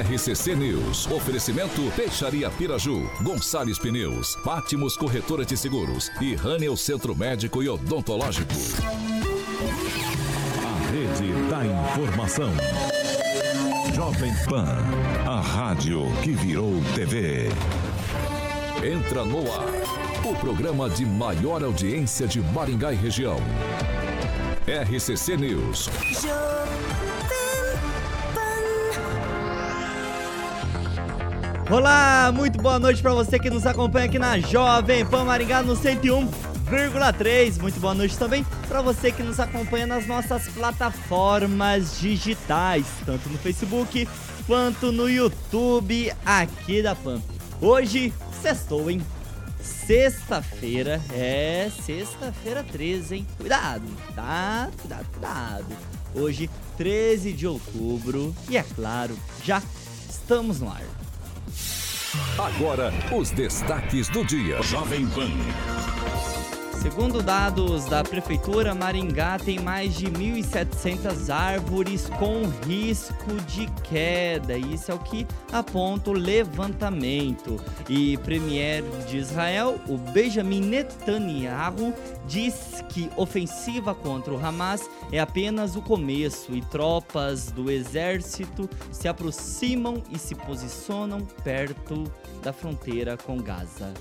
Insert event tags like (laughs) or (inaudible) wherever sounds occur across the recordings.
RCC News. Oferecimento Peixaria Piraju, Gonçalves Pneus, Pátimos Corretora de Seguros e Rânio Centro Médico e Odontológico. A Rede da Informação. Jovem Pan, a rádio que virou TV. Entra no ar, o programa de maior audiência de Maringá e região. RCC News. Olá, muito boa noite para você que nos acompanha aqui na Jovem Pan Maringá no 101,3. Muito boa noite também para você que nos acompanha nas nossas plataformas digitais, tanto no Facebook quanto no YouTube aqui da Pan. Hoje, sextou, hein? Sexta-feira, é sexta-feira 13, hein? Cuidado, tá? Cuidado, cuidado. Hoje, 13 de outubro, e é claro, já estamos no ar. Agora, os destaques do dia. Jovem Pan. Segundo dados da Prefeitura, Maringá tem mais de 1.700 árvores com risco de queda. Isso é o que aponta o levantamento. E Premier de Israel, o Benjamin Netanyahu, diz que ofensiva contra o Hamas é apenas o começo e tropas do exército se aproximam e se posicionam perto da fronteira com Gaza.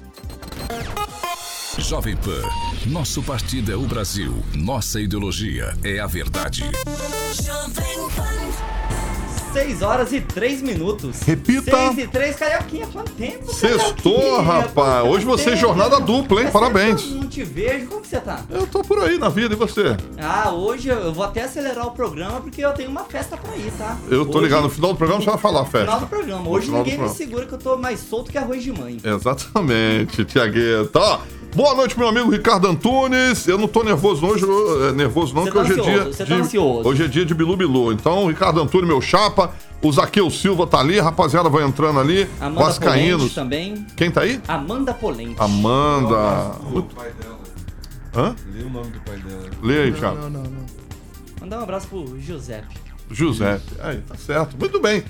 Jovem Pan, nosso partido é o Brasil, nossa ideologia é a verdade. 6 horas e 3 minutos. Repita. 6 e 3, Carioquinha, quanto tempo? Sextou, rapaz. Quanto Hoje você é jornada dupla, hein? Tempo Parabéns. eu Não te vejo, como que você tá? Eu tô por aí na vida, e você? Ah, hoje eu vou até acelerar o programa porque eu tenho uma festa pra ir, tá? Eu tô Hoje- ligado, no final do programa você vai falar, Final festa. do programa. No Hoje final do ninguém me programa. segura que eu tô mais solto que arroz de mãe. Exatamente, (laughs) Tiagueta. Ó, boa noite, meu amigo Ricardo Antunes. Eu não tô nervoso não, hoje, eu- é, nervoso não, Você porque tá hoje é dia. você tá de, ansioso. Hoje é dia de Bilu Bilu. Então, Ricardo Antunes, meu chapa. O Zaqueu Silva tá ali, a rapaziada vai entrando ali. Amanda Polente Vascaínos. também. Quem tá aí? Amanda Polente. Amanda. O pai dela. Hã? Lê o nome do pai dela. Lê aí, Thiago. Mandar um abraço pro Giuseppe. Giuseppe. Aí, tá certo. Muito bem.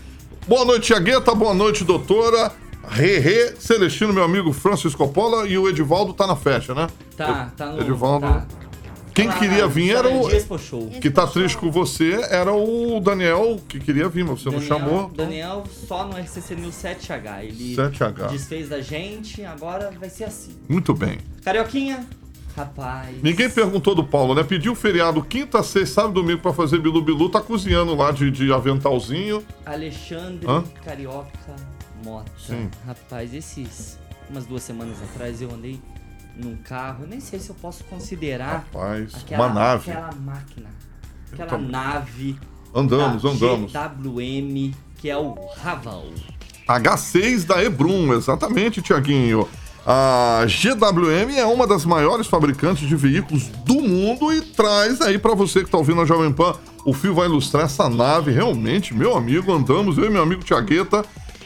Boa noite, Tiagueta. Boa noite, doutora. Rerê, Celestino, meu amigo Francisco Coppola e o Edivaldo tá na festa, né? Tá, tá no. Edivaldo. Tá. Quem lá queria vir era o. Expo Show. Que tá triste com você era o Daniel que queria vir, mas você não chamou. Daniel só no RCC News 7H. Ele 7H. desfez da gente, agora vai ser assim. Muito bem. Carioquinha, rapaz. Ninguém perguntou do Paulo, né? Pediu feriado quinta, sexta, sábado e domingo pra fazer Bilu Bilu. Tá cozinhando lá de, de aventalzinho. Alexandre Hã? Carioca Mota. Sim. Rapaz, esses. Umas duas semanas atrás eu andei num carro, nem sei se eu posso considerar Rapaz, aquela, uma nave. aquela máquina. Aquela nave. Andamos, da andamos. GWM, que é o Raval. H6 da Ebrum, exatamente, Tiaguinho. A GWM é uma das maiores fabricantes de veículos do mundo e traz aí pra você que tá ouvindo a Jovem Pan. O fio vai ilustrar essa nave, realmente, meu amigo, andamos, eu e meu amigo Tiagueta,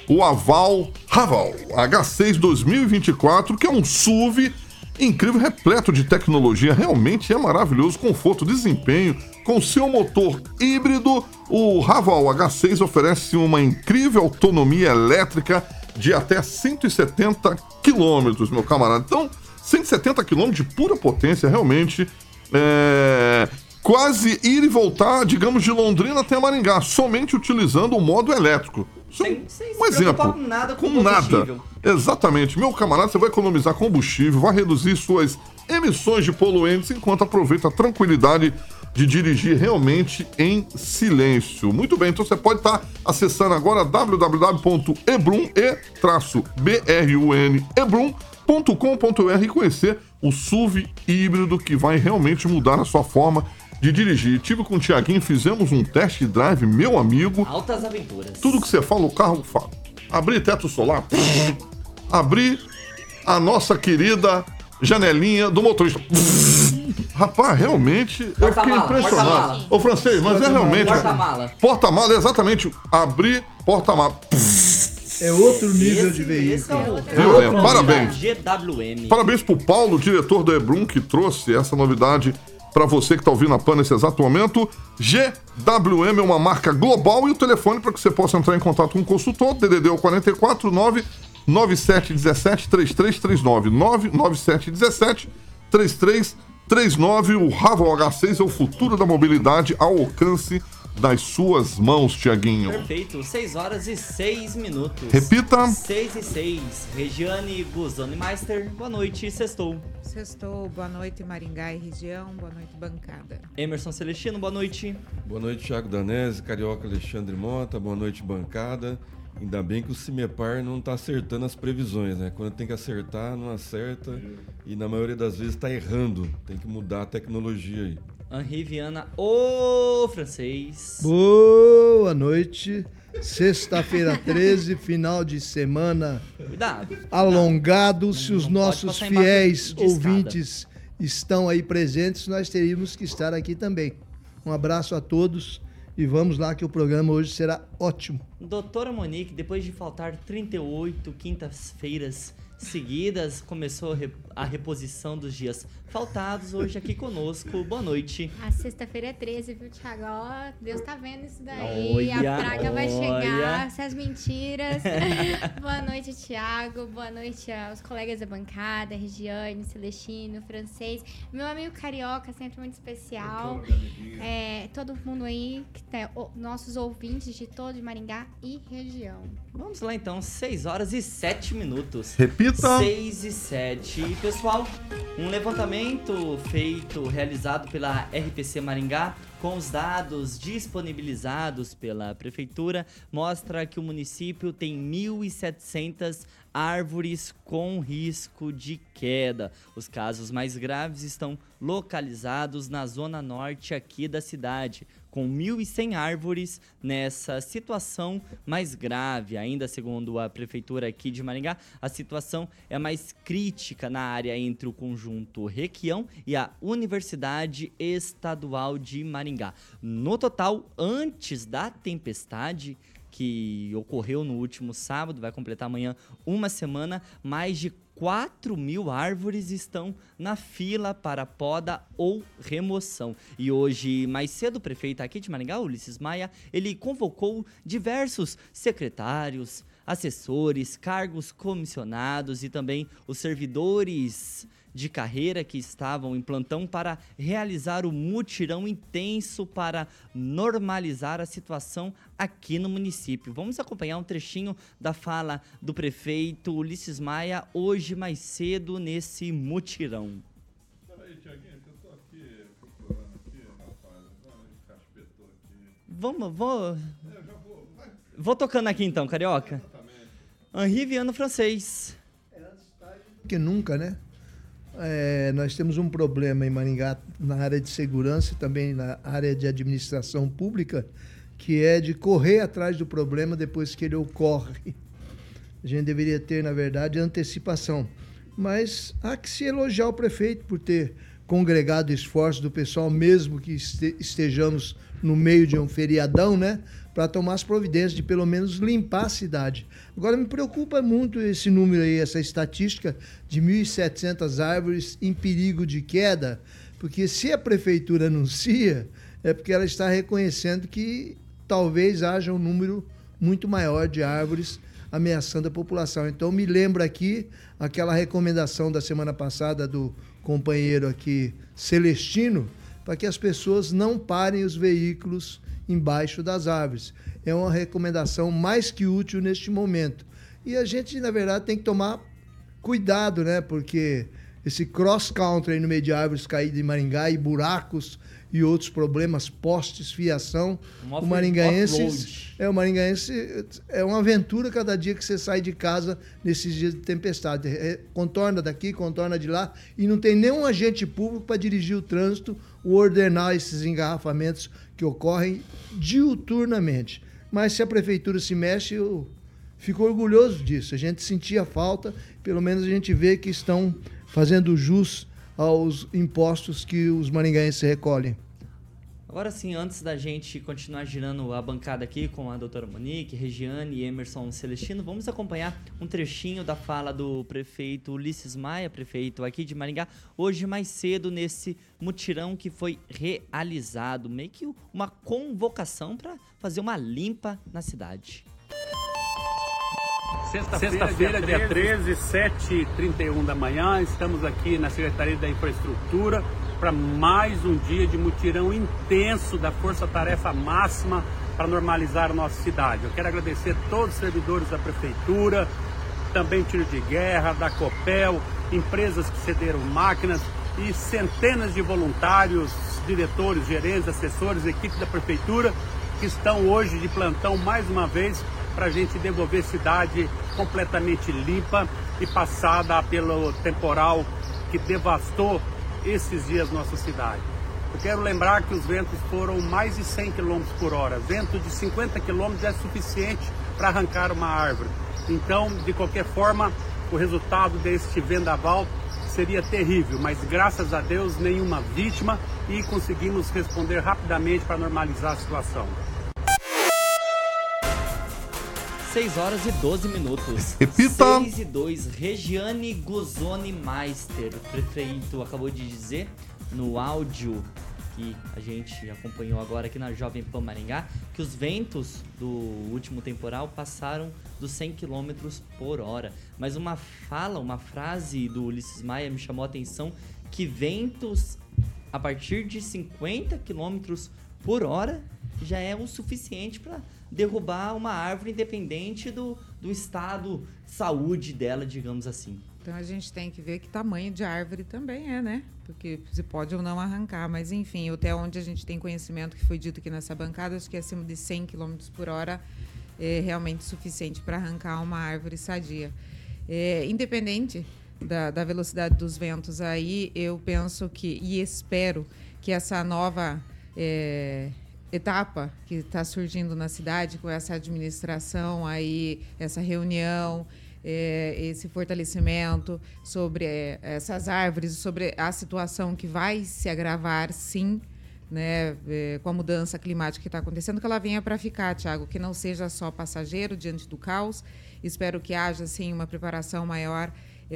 o Aval Raval H6 2024, que é um SUV incrível, repleto de tecnologia, realmente é maravilhoso, conforto, desempenho. Com seu motor híbrido, o Raval H6 oferece uma incrível autonomia elétrica de até 170 quilômetros, meu camarada. Então, 170 quilômetros de pura potência, realmente. É, quase ir e voltar, digamos, de Londrina até Maringá, somente utilizando o modo elétrico. Sem- sem se um exemplo. preocupar com nada com com nada. Exatamente. Meu camarada, você vai economizar combustível, vai reduzir suas emissões de poluentes enquanto aproveita a tranquilidade de dirigir realmente em silêncio. Muito bem, então você pode estar acessando agora www.ebrum, e-brum, ebrum.com.br e conhecer o SUV híbrido que vai realmente mudar a sua forma de dirigir. Tive com o Tiaguinho, fizemos um test drive, meu amigo. Altas aventuras. Tudo que você fala, o carro fala. Abrir teto solar, (laughs) abrir a nossa querida janelinha do motorista. (laughs) Rapaz, realmente, eu fiquei Porta-mala, impressionado. Ô, francês, mas é realmente. Porta-mala. Porta-mala, exatamente. Abrir porta-mala. É outro nível Esse- de esse é veículo. o- Viu, Léo? Parabéns. GWM. Parabéns pro Paulo, diretor do Ebrum, que trouxe essa novidade para você que está ouvindo a PAN nesse exato momento. GWM é uma marca global e o telefone para que você possa entrar em contato com o consultor, DDD é o 44 9 9717 3339 99717 3339. O Raval H6 é o futuro da mobilidade ao alcance das suas mãos, Tiaguinho. Perfeito, 6 horas e 6 minutos. Repita. 6 e 6. Regiane Guzoni Meister, boa noite, sextou. Sextou, boa noite Maringá e região, boa noite bancada. Emerson Celestino, boa noite. Boa noite, Thiago Danese, Carioca Alexandre Mota, boa noite, bancada. Ainda bem que o Cimepar não tá acertando as previsões, né? Quando tem que acertar, não acerta. E na maioria das vezes tá errando. Tem que mudar a tecnologia aí. Henri Viana, o francês. Boa noite. Sexta-feira (laughs) 13, final de semana Cuidado. alongado. Se os nossos fiéis escada. ouvintes estão aí presentes, nós teríamos que estar aqui também. Um abraço a todos e vamos lá que o programa hoje será ótimo. Doutora Monique, depois de faltar 38 quintas-feiras seguidas, começou a re- a reposição dos dias faltados. Hoje aqui conosco. Boa noite. A sexta-feira é 13, viu, Thiago? Ó, Deus tá vendo isso daí. Olha, a praga vai olha. chegar, essas mentiras. (laughs) Boa noite, Thiago. Boa noite aos colegas da bancada, Regiane, Celestino, Francês. Meu amigo Carioca, sempre muito especial. É, todo mundo aí, que tá, o- nossos ouvintes de todo de Maringá e região. Vamos lá então, 6 horas e 7 minutos. Repita. 6 e 7. Pessoal, um levantamento feito, realizado pela RPC Maringá, com os dados disponibilizados pela Prefeitura, mostra que o município tem 1.700 árvores com risco de queda. Os casos mais graves estão localizados na zona norte aqui da cidade, com 1.100 árvores nessa situação mais grave. Ainda segundo a prefeitura aqui de Maringá, a situação é mais crítica na área entre o conjunto Requião e a Universidade Estadual de Maringá. No total, antes da tempestade, que ocorreu no último sábado, vai completar amanhã uma semana, mais de 4 mil árvores estão na fila para poda ou remoção. E hoje, mais cedo, o prefeito aqui de Maringá, Ulisses Maia, ele convocou diversos secretários, assessores, cargos comissionados e também os servidores de carreira que estavam em plantão para realizar o mutirão intenso para normalizar a situação aqui no município. Vamos acompanhar um trechinho da fala do prefeito Ulisses Maia hoje mais cedo nesse mutirão. Vamos, vou. Vou tocando aqui então, carioca. Henri Viano francês. que nunca, né? É, nós temos um problema em Maringá na área de segurança e também na área de administração pública, que é de correr atrás do problema depois que ele ocorre. A gente deveria ter, na verdade, antecipação. Mas há que se elogiar o prefeito por ter congregado esforços do pessoal, mesmo que este- estejamos no meio de um feriadão, né? Para tomar as providências de pelo menos limpar a cidade. Agora, me preocupa muito esse número aí, essa estatística de 1.700 árvores em perigo de queda, porque se a prefeitura anuncia, é porque ela está reconhecendo que talvez haja um número muito maior de árvores ameaçando a população. Então, me lembro aqui aquela recomendação da semana passada do companheiro aqui, Celestino, para que as pessoas não parem os veículos embaixo das árvores. É uma recomendação mais que útil neste momento. E a gente, na verdade, tem que tomar cuidado, né? Porque esse cross-country aí no meio de árvores caídas em Maringá e buracos e outros problemas, postes, fiação. Um o off- maringaense é o maringaense é uma aventura cada dia que você sai de casa nesses dias de tempestade. É, contorna daqui, contorna de lá e não tem nenhum agente público para dirigir o trânsito ou ordenar esses engarrafamentos que ocorrem diuturnamente. Mas se a prefeitura se mexe, eu fico orgulhoso disso. A gente sentia falta, pelo menos a gente vê que estão fazendo jus aos impostos que os maringaenses recolhem. Agora sim, antes da gente continuar girando a bancada aqui com a doutora Monique, Regiane e Emerson Celestino, vamos acompanhar um trechinho da fala do prefeito Ulisses Maia, prefeito aqui de Maringá, hoje mais cedo nesse mutirão que foi realizado, meio que uma convocação para fazer uma limpa na cidade. Sexta-feira, dia 13, 7h31 da manhã, estamos aqui na Secretaria da Infraestrutura para mais um dia de mutirão intenso da Força Tarefa Máxima para normalizar a nossa cidade. Eu quero agradecer a todos os servidores da Prefeitura, também tiro de guerra, da Copel, empresas que cederam máquinas e centenas de voluntários, diretores, gerentes, assessores, equipe da Prefeitura que estão hoje de plantão mais uma vez para a gente devolver cidade completamente limpa e passada pelo temporal que devastou esses dias nossa cidade. Eu quero lembrar que os ventos foram mais de 100 km por hora. Vento de 50 km é suficiente para arrancar uma árvore. Então, de qualquer forma, o resultado deste vendaval seria terrível, mas graças a Deus nenhuma vítima e conseguimos responder rapidamente para normalizar a situação. 6 horas e 12 minutos. Repita! 6 e 2, Regiane Guzoni Meister. O prefeito acabou de dizer no áudio que a gente acompanhou agora aqui na Jovem Pan Maringá, que os ventos do último temporal passaram dos 100 km por hora. Mas uma fala, uma frase do Ulisses Maia me chamou a atenção que ventos a partir de 50 km por hora já é o suficiente para derrubar uma árvore independente do, do estado de saúde dela, digamos assim. Então a gente tem que ver que tamanho de árvore também é, né? Porque se pode ou não arrancar, mas enfim, até onde a gente tem conhecimento que foi dito aqui nessa bancada, acho que acima de 100 km por hora é realmente suficiente para arrancar uma árvore sadia. É, independente da, da velocidade dos ventos aí, eu penso que e espero que essa nova é, etapa que está surgindo na cidade com essa administração aí, essa reunião, é, esse fortalecimento sobre é, essas árvores, sobre a situação que vai se agravar, sim, né, é, com a mudança climática que está acontecendo, que ela venha para ficar, Tiago, que não seja só passageiro diante do caos. Espero que haja, sim, uma preparação maior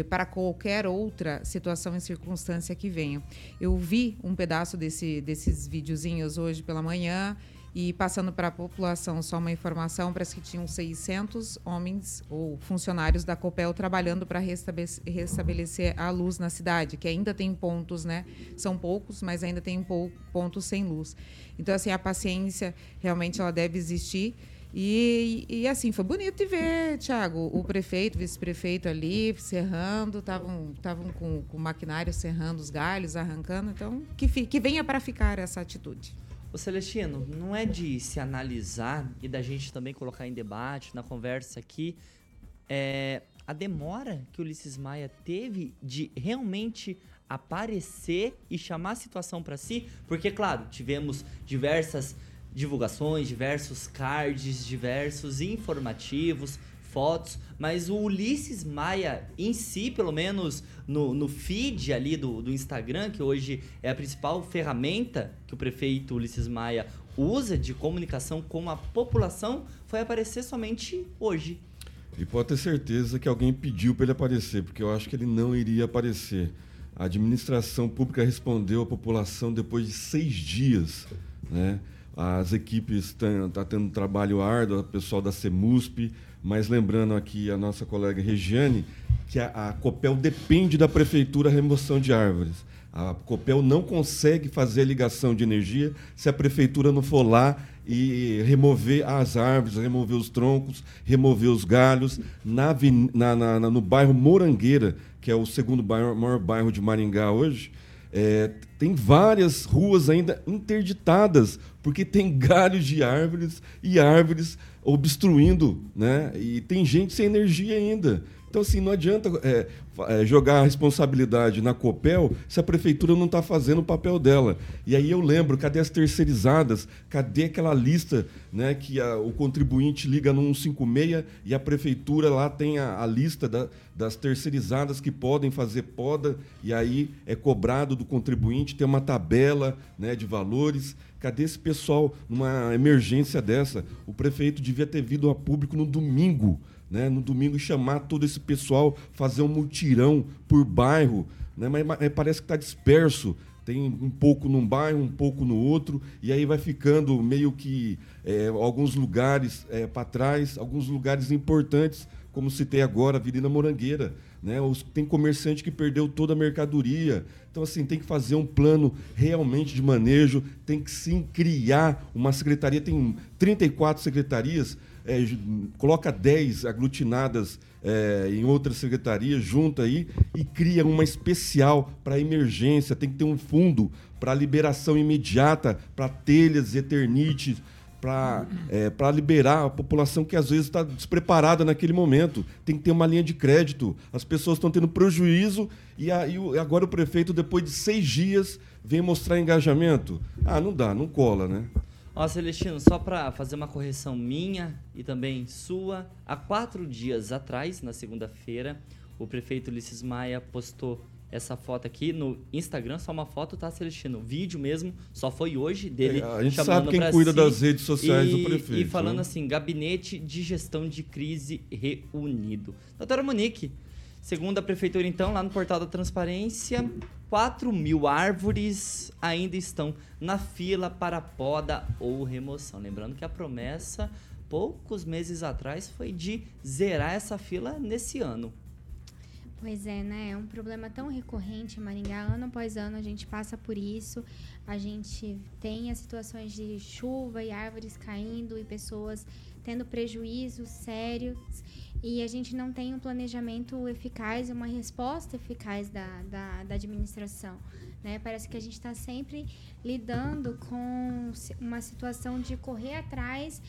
para qualquer outra situação e circunstância que venha. Eu vi um pedaço desse, desses videozinhos hoje pela manhã e passando para a população só uma informação, parece que tinham 600 homens ou funcionários da Copel trabalhando para restabelecer a luz na cidade, que ainda tem pontos, né? São poucos, mas ainda tem pontos sem luz. Então, assim, a paciência realmente ela deve existir e, e, assim, foi bonito de ver, Tiago, o prefeito, vice-prefeito ali, serrando, estavam com, com o maquinário serrando os galhos, arrancando. Então, que, que venha para ficar essa atitude. O Celestino, não é de se analisar e da gente também colocar em debate, na conversa aqui, é, a demora que o Ulisses Maia teve de realmente aparecer e chamar a situação para si, porque, claro, tivemos diversas divulgações, diversos cards, diversos informativos, fotos, mas o Ulisses Maia em si, pelo menos no, no feed ali do, do Instagram, que hoje é a principal ferramenta que o prefeito Ulisses Maia usa de comunicação com a população, foi aparecer somente hoje. E pode ter certeza que alguém pediu para ele aparecer, porque eu acho que ele não iria aparecer. A administração pública respondeu à população depois de seis dias, né? As equipes estão tá tendo um trabalho árduo, o pessoal da CEMUSP, mas lembrando aqui a nossa colega Regiane, que a, a Copel depende da prefeitura a remoção de árvores. A Copel não consegue fazer ligação de energia se a prefeitura não for lá e remover as árvores, remover os troncos, remover os galhos. Na, na, na, no bairro Morangueira, que é o segundo bairro, maior bairro de Maringá hoje, é, tem várias ruas ainda interditadas, porque tem galhos de árvores e árvores obstruindo, né? E tem gente sem energia ainda. Então, assim, não adianta é, é, jogar a responsabilidade na Copel se a prefeitura não está fazendo o papel dela. E aí eu lembro, cadê as terceirizadas? Cadê aquela lista né, que a, o contribuinte liga no 156 e a prefeitura lá tem a, a lista da, das terceirizadas que podem fazer poda e aí é cobrado do contribuinte, tem uma tabela né, de valores. Cadê esse pessoal numa emergência dessa? O prefeito devia ter vindo a público no domingo né, no domingo chamar todo esse pessoal, fazer um mutirão por bairro, né, mas, mas parece que está disperso. Tem um pouco num bairro, um pouco no outro, e aí vai ficando meio que é, alguns lugares é, para trás, alguns lugares importantes, como citei agora, a Avenida Morangueira. Né? Tem comerciante que perdeu toda a mercadoria. Então, assim, tem que fazer um plano realmente de manejo, tem que sim criar uma secretaria, tem 34 secretarias, é, coloca 10 aglutinadas é, em outras secretarias junto aí e cria uma especial para emergência. Tem que ter um fundo para liberação imediata para telhas, eternites, para é, liberar a população que às vezes está despreparada naquele momento. Tem que ter uma linha de crédito. As pessoas estão tendo prejuízo e, a, e agora o prefeito, depois de seis dias, vem mostrar engajamento. Ah, não dá, não cola, né? Ó, Celestino, só para fazer uma correção minha e também sua, há quatro dias atrás, na segunda-feira, o prefeito Ulisses Maia postou essa foto aqui no Instagram, só uma foto, tá, Celestino? Vídeo mesmo, só foi hoje dele. É, a gente sabe quem cuida si, das redes sociais e, do prefeito. E falando né? assim, Gabinete de Gestão de Crise Reunido. Doutora Monique, segundo a prefeitura, então, lá no portal da Transparência, 4 mil árvores ainda estão na fila para poda ou remoção. Lembrando que a promessa, poucos meses atrás, foi de zerar essa fila nesse ano. Pois é, né? É um problema tão recorrente em Maringá. Ano após ano a gente passa por isso. A gente tem as situações de chuva e árvores caindo e pessoas tendo prejuízos sérios e a gente não tem um planejamento eficaz, uma resposta eficaz da, da, da administração. Né? Parece que a gente está sempre lidando com uma situação de correr atrás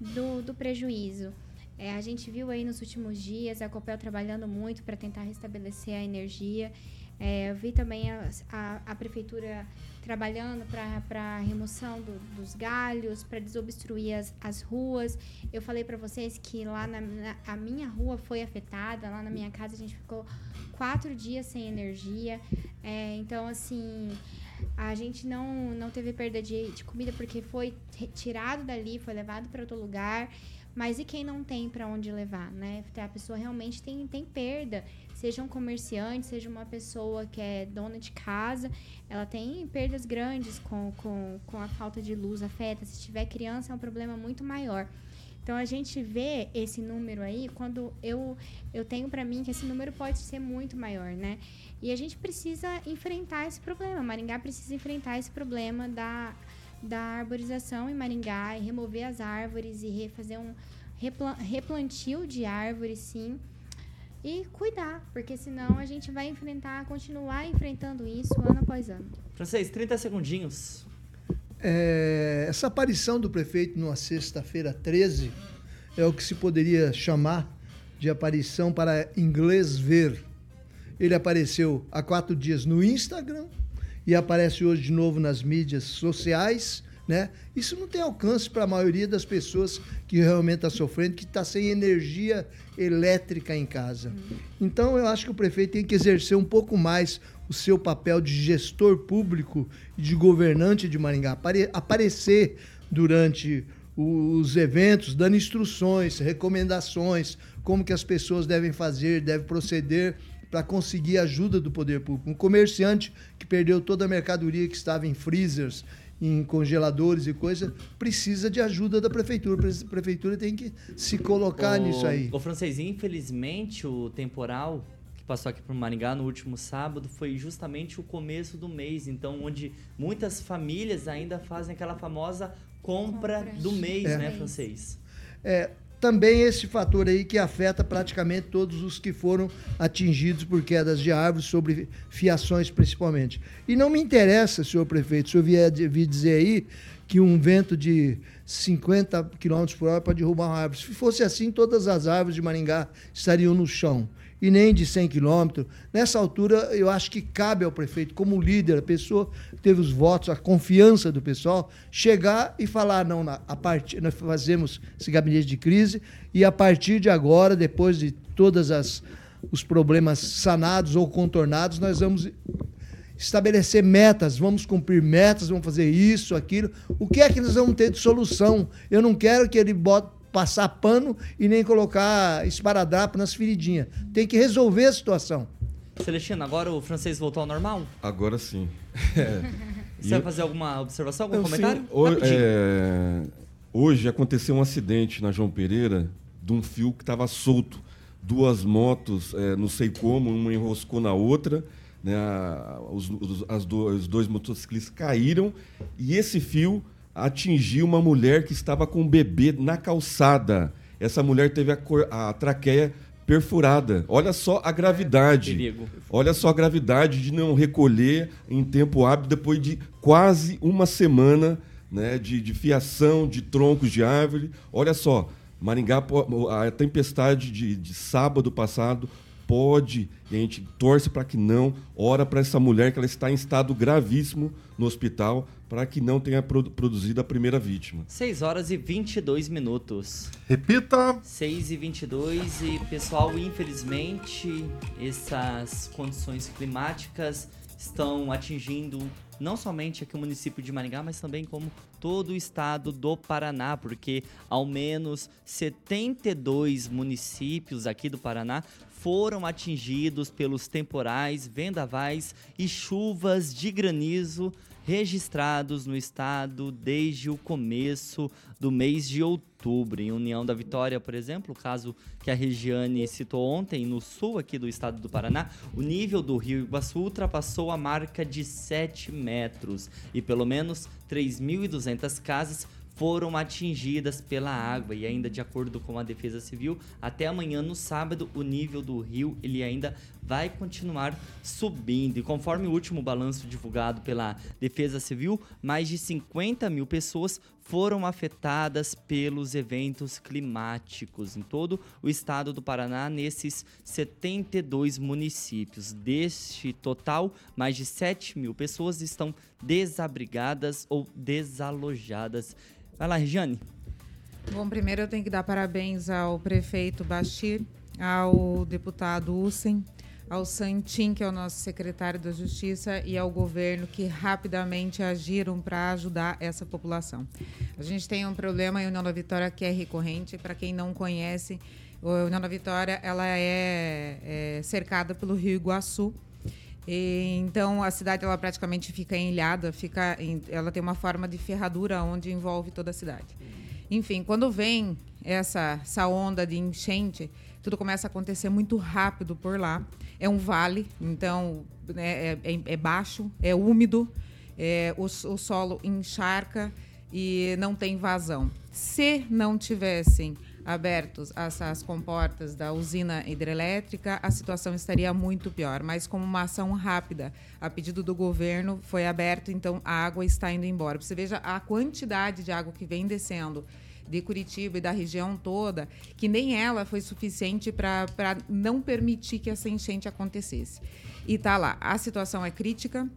do, do prejuízo. É, a gente viu aí nos últimos dias a Copel trabalhando muito para tentar restabelecer a energia. É, eu vi também a, a, a prefeitura trabalhando para a remoção do, dos galhos, para desobstruir as, as ruas. Eu falei para vocês que lá na, na, a minha rua foi afetada, lá na minha casa a gente ficou quatro dias sem energia. É, então, assim, a gente não, não teve perda de, de comida porque foi tirado dali, foi levado para outro lugar. Mas e quem não tem para onde levar, né? A pessoa realmente tem, tem perda seja um comerciante, seja uma pessoa que é dona de casa, ela tem perdas grandes com, com, com a falta de luz, afeta. Se tiver criança, é um problema muito maior. Então a gente vê esse número aí quando eu, eu tenho para mim que esse número pode ser muito maior, né? E a gente precisa enfrentar esse problema. Maringá precisa enfrentar esse problema da, da arborização em Maringá e remover as árvores e fazer um replantio de árvores, sim e cuidar, porque senão a gente vai enfrentar, continuar enfrentando isso ano após ano. Francês, 30 segundinhos. É, essa aparição do prefeito numa sexta-feira 13 é o que se poderia chamar de aparição para inglês ver. Ele apareceu há quatro dias no Instagram e aparece hoje de novo nas mídias sociais né? Isso não tem alcance para a maioria das pessoas que realmente está sofrendo, que está sem energia elétrica em casa. Então, eu acho que o prefeito tem que exercer um pouco mais o seu papel de gestor público e de governante de Maringá, apare aparecer durante os eventos, dando instruções, recomendações, como que as pessoas devem fazer, devem proceder para conseguir ajuda do poder público. Um comerciante que perdeu toda a mercadoria que estava em freezers em congeladores e coisa, precisa de ajuda da prefeitura. A prefeitura tem que se colocar o, nisso aí. O francês, infelizmente, o temporal que passou aqui por Maringá no último sábado foi justamente o começo do mês, então onde muitas famílias ainda fazem aquela famosa compra, compra. do mês, é. né, francês? É, também esse fator aí que afeta praticamente todos os que foram atingidos por quedas de árvores, sobre fiações principalmente. E não me interessa, senhor prefeito, se eu vier vir dizer aí que um vento de 50 km por hora pode derrubar uma árvore. Se fosse assim, todas as árvores de Maringá estariam no chão. E nem de 100 quilômetros. Nessa altura, eu acho que cabe ao prefeito, como líder, a pessoa que teve os votos, a confiança do pessoal, chegar e falar: não, a partir, nós fazemos esse gabinete de crise e a partir de agora, depois de todas as os problemas sanados ou contornados, nós vamos estabelecer metas, vamos cumprir metas, vamos fazer isso, aquilo. O que é que nós vamos ter de solução? Eu não quero que ele bote, passar pano e nem colocar esparadrapo nas feridinhas. Tem que resolver a situação. Celestino, agora o francês voltou ao normal? Agora sim. (laughs) É. Você vai fazer alguma observação, algum Eu, comentário? Sim, hoje, é, hoje aconteceu um acidente na João Pereira de um fio que estava solto. Duas motos, é, não sei como, uma enroscou na outra. Né, os, os, as do, os dois motociclistas caíram e esse fio atingiu uma mulher que estava com um bebê na calçada. Essa mulher teve a, cor, a traqueia perfurada. Olha só a gravidade. Perigo. Olha só a gravidade de não recolher em tempo hábil depois de quase uma semana né, de, de fiação de troncos de árvore. Olha só, Maringá, a tempestade de, de sábado passado pode, e a gente torce para que não, ora para essa mulher que ela está em estado gravíssimo no hospital, para que não tenha produ produzido a primeira vítima. 6 horas e 22 minutos. Repita. 6 e 22 e pessoal, infelizmente, essas condições climáticas estão atingindo não somente aqui o município de Maringá, mas também como todo o estado do Paraná, porque ao menos 72 municípios aqui do Paraná foram atingidos pelos temporais, vendavais e chuvas de granizo registrados no estado desde o começo do mês de outubro. Em União da Vitória, por exemplo, o caso que a Regiane citou ontem, no sul aqui do estado do Paraná, o nível do rio Iguaçu ultrapassou a marca de 7 metros e pelo menos 3.200 casas foram atingidas pela água. E ainda de acordo com a Defesa Civil, até amanhã no sábado o nível do rio ele ainda vai continuar subindo. E conforme o último balanço divulgado pela Defesa Civil, mais de 50 mil pessoas foram afetadas pelos eventos climáticos em todo o estado do Paraná, nesses 72 municípios. Deste total, mais de 7 mil pessoas estão desabrigadas ou desalojadas Vai lá, Regiane. Bom, primeiro eu tenho que dar parabéns ao prefeito Bashir, ao deputado Ussen, ao Santin, que é o nosso secretário da Justiça, e ao governo que rapidamente agiram para ajudar essa população. A gente tem um problema em União da Vitória que é recorrente. Para quem não conhece, a União da Vitória ela é, é cercada pelo Rio Iguaçu, e, então a cidade ela praticamente fica ilhada, fica ela tem uma forma de ferradura onde envolve toda a cidade. Enfim, quando vem essa, essa onda de enchente, tudo começa a acontecer muito rápido por lá. É um vale, então né, é, é, é, baixo, é úmido, é, o, o solo encharca e não tem vazão. Se não tivessem abertos as, as comportas da usina hidrelétrica, a situação estaria muito pior. Mas como uma ação rápida, a pedido do governo, foi aberto, então a água está indo embora. Você veja a quantidade de água que vem descendo de Curitiba e da região toda, que nem ela foi suficiente para não permitir que essa enchente acontecesse. E está lá. A situação é crítica,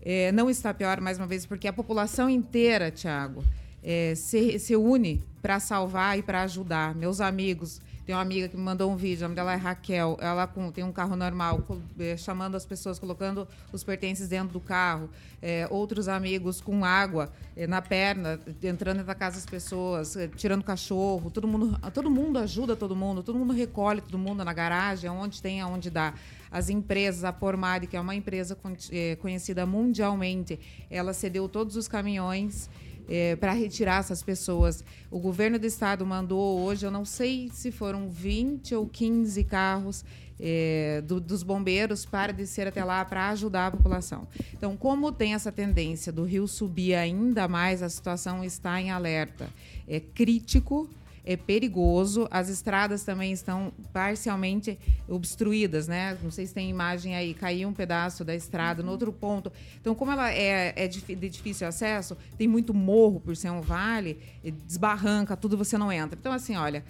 é, não está pior, mais uma vez, porque a população inteira, Tiago, é, se, se une para salvar e para ajudar. Meus amigos, tem uma amiga que me mandou um vídeo, o nome dela é Raquel. Ela com, tem um carro normal, é, chamando as pessoas, colocando os pertences dentro do carro. É, outros amigos com água é, na perna, entrando na casa das pessoas, é, tirando cachorro. Todo mundo, todo mundo ajuda todo mundo, todo mundo recolhe todo mundo na garagem, onde tem, aonde dá. As empresas, a Pormade, que é uma empresa é, conhecida mundialmente, ela cedeu todos os caminhões é, para retirar essas pessoas. O governo do estado mandou hoje, eu não sei se foram 20 ou 15 carros é, do, dos bombeiros para descer até lá para ajudar a população. Então, como tem essa tendência do rio subir ainda mais, a situação está em alerta. É crítico é perigoso. As estradas também estão parcialmente obstruídas, né? Não sei se tem imagem aí, caiu um pedaço da estrada no outro ponto. Então, como ela é, é de difícil acesso, tem muito morro por ser um vale, desbarranca, tudo você não entra. Então, assim, olha,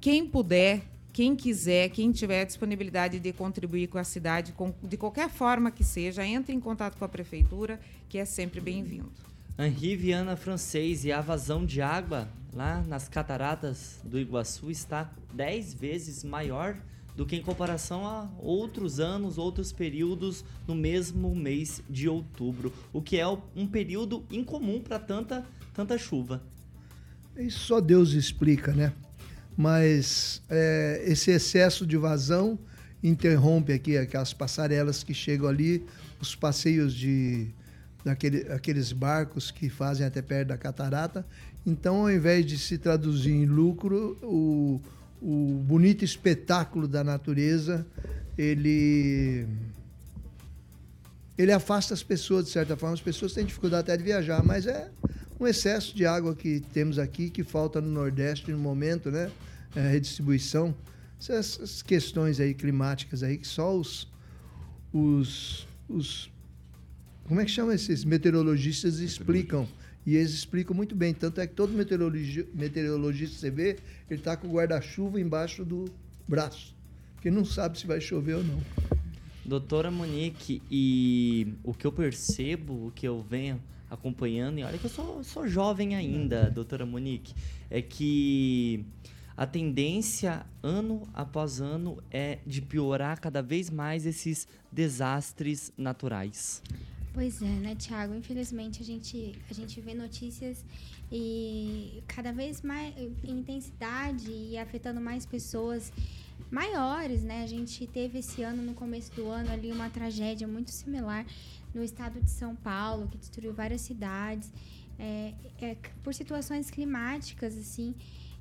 quem puder quem quiser, quem tiver disponibilidade de contribuir com a cidade, com, de qualquer forma que seja, entre em contato com a prefeitura, que é sempre bem-vindo. Henri Viana Francês e a vazão de água lá nas cataratas do Iguaçu está 10 vezes maior do que em comparação a outros anos, outros períodos no mesmo mês de outubro, o que é um período incomum para tanta, tanta chuva. Isso só Deus explica, né? Mas é, esse excesso de vazão interrompe aqui aquelas passarelas que chegam ali, os passeios de aqueles barcos que fazem até perto da catarata. Então, ao invés de se traduzir em lucro, o, o bonito espetáculo da natureza, ele ele afasta as pessoas de certa forma. As pessoas têm dificuldade até de viajar, mas é um excesso de água que temos aqui que falta no Nordeste no momento, né? É, redistribuição, essas questões aí climáticas aí que só os, os, os como é que chama esses meteorologistas explicam e eles explicam muito bem. Tanto é que todo meteorologi meteorologista você vê, ele está com o guarda-chuva embaixo do braço, porque não sabe se vai chover ou não. Doutora Monique, e o que eu percebo, o que eu venho acompanhando, e olha que eu sou, sou jovem ainda, doutora Monique, é que a tendência, ano após ano, é de piorar cada vez mais esses desastres naturais. Pois é, né, Tiago? Infelizmente a gente, a gente vê notícias e cada vez mais em intensidade e afetando mais pessoas maiores, né? A gente teve esse ano, no começo do ano, ali uma tragédia muito similar no estado de São Paulo, que destruiu várias cidades, é, é, por situações climáticas, assim,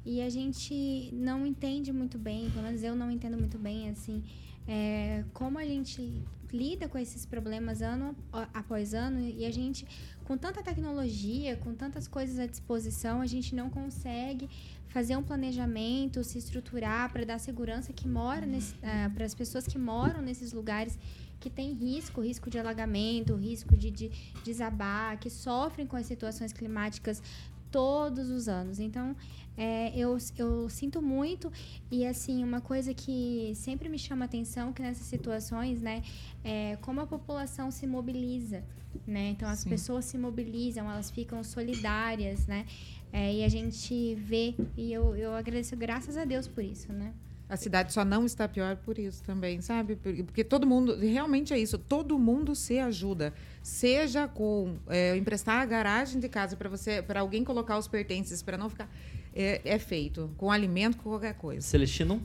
e a gente não entende muito bem, pelo menos eu não entendo muito bem, assim, é, como a gente lida com esses problemas ano após ano e a gente, com tanta tecnologia, com tantas coisas à disposição, a gente não consegue fazer um planejamento, se estruturar para dar segurança que mora uh, é, para as pessoas que moram nesses lugares que tem risco, risco de alagamento, risco de, de desabar, que sofrem com as situações climáticas todos os anos. Então, é, eu, eu sinto muito e assim uma coisa que sempre me chama atenção que nessas situações, né, é como a população se mobiliza, né? Então as Sim. pessoas se mobilizam, elas ficam solidárias, né? É, e a gente vê e eu, eu agradeço graças a Deus por isso, né? A cidade só não está pior por isso também, sabe? Porque todo mundo, realmente é isso, todo mundo se ajuda. Seja com é, emprestar a garagem de casa para você, para alguém colocar os pertences, para não ficar. É, é, feito, com alimento, com qualquer coisa. Celestino?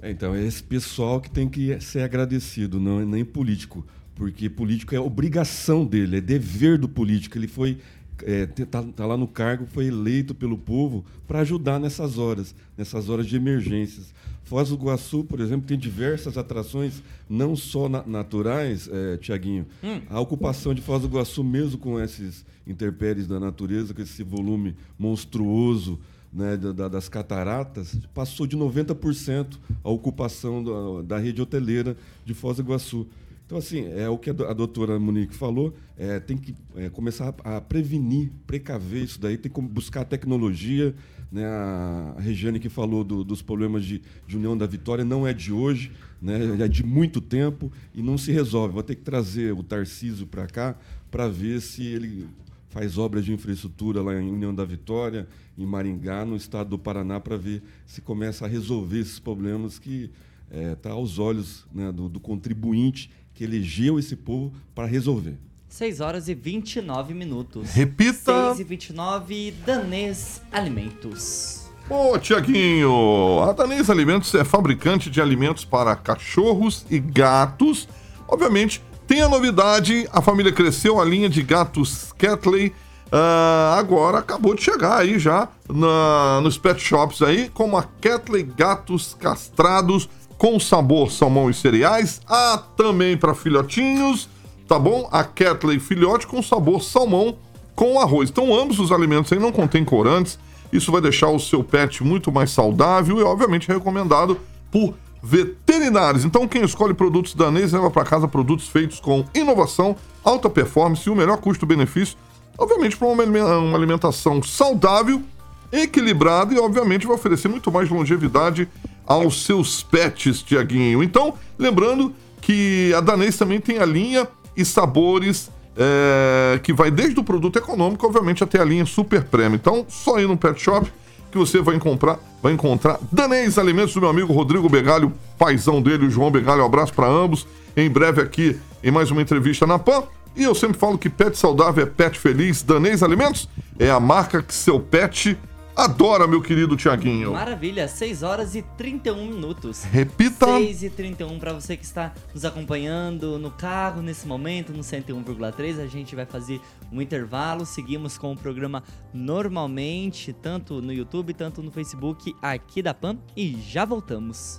É, então, é esse pessoal que tem que ser agradecido, não é nem político. Porque político é obrigação dele, é dever do político. Ele foi está é, tá, tá lá no cargo, foi eleito pelo povo para ajudar nessas horas, nessas horas de emergências. Foz do Iguaçu, por exemplo, tem diversas atrações, não só na, naturais, é, Tiaguinho. Hum. A ocupação de Foz do Iguaçu, mesmo com esses intempéries da natureza, com esse volume monstruoso né, da, das cataratas, passou de 90% a ocupação da, rede hoteleira de Foz do Iguaçu. Então, assim, é o que a doutora Monique falou, é, tem que é, começar a prevenir, precaver isso daí, tem que buscar tecnologia. Né? A Regiane que falou do, dos problemas de, de, União da Vitória não é de hoje, né? é de muito tempo e não se resolve. Vou ter que trazer o Tarcísio para cá para ver se ele faz obras de infraestrutura lá em União da Vitória, em Maringá, no estado do Paraná, para ver se começa a resolver esses problemas que está é, tá aos olhos né, do, do contribuinte que elegeu esse povo para resolver. 6 horas e 29 minutos. Repita! 6 e 29, Danês Alimentos. Ô, Tiaguinho, a Danês Alimentos é fabricante de alimentos para cachorros e gatos. Obviamente, tem a novidade, a família cresceu, a linha de gatos Catley uh, agora acabou de chegar aí já na, nos pet shops aí, como a Catley Gatos Castrados, com sabor salmão e cereais. Há também para filhotinhos, tá bom? A Catley filhote com sabor salmão com arroz. Então, ambos os alimentos aí não contêm corantes. Isso vai deixar o seu pet muito mais saudável e, obviamente, recomendado por veterinários. Então, quem escolhe produtos danês leva para casa produtos feitos com inovação, alta performance e o melhor custo-benefício. Obviamente, para uma alimentação saudável, equilibrada e, obviamente, vai oferecer muito mais longevidade aos seus pets, Tiaguinho. Então, lembrando que a Danês também tem a linha e sabores é, que vai desde o produto econômico, obviamente, até a linha super prêmio. Então, só ir no pet shop que você vai encontrar, vai encontrar Danês Alimentos do meu amigo Rodrigo Begalho, paizão dele, o João Begalho. Um abraço para ambos. Em breve aqui em mais uma entrevista na PAN. E eu sempre falo que pet saudável é pet feliz. Danês Alimentos é a marca que seu pet adora, meu querido Tiaguinho. Maravilha, 6 horas e 31 minutos. Repita. 6 e 31 para você que está nos acompanhando no carro nesse momento, no 101,3. A gente vai fazer um intervalo. Seguimos com o programa normalmente, tanto no YouTube, tanto no Facebook aqui da PAN. E já voltamos.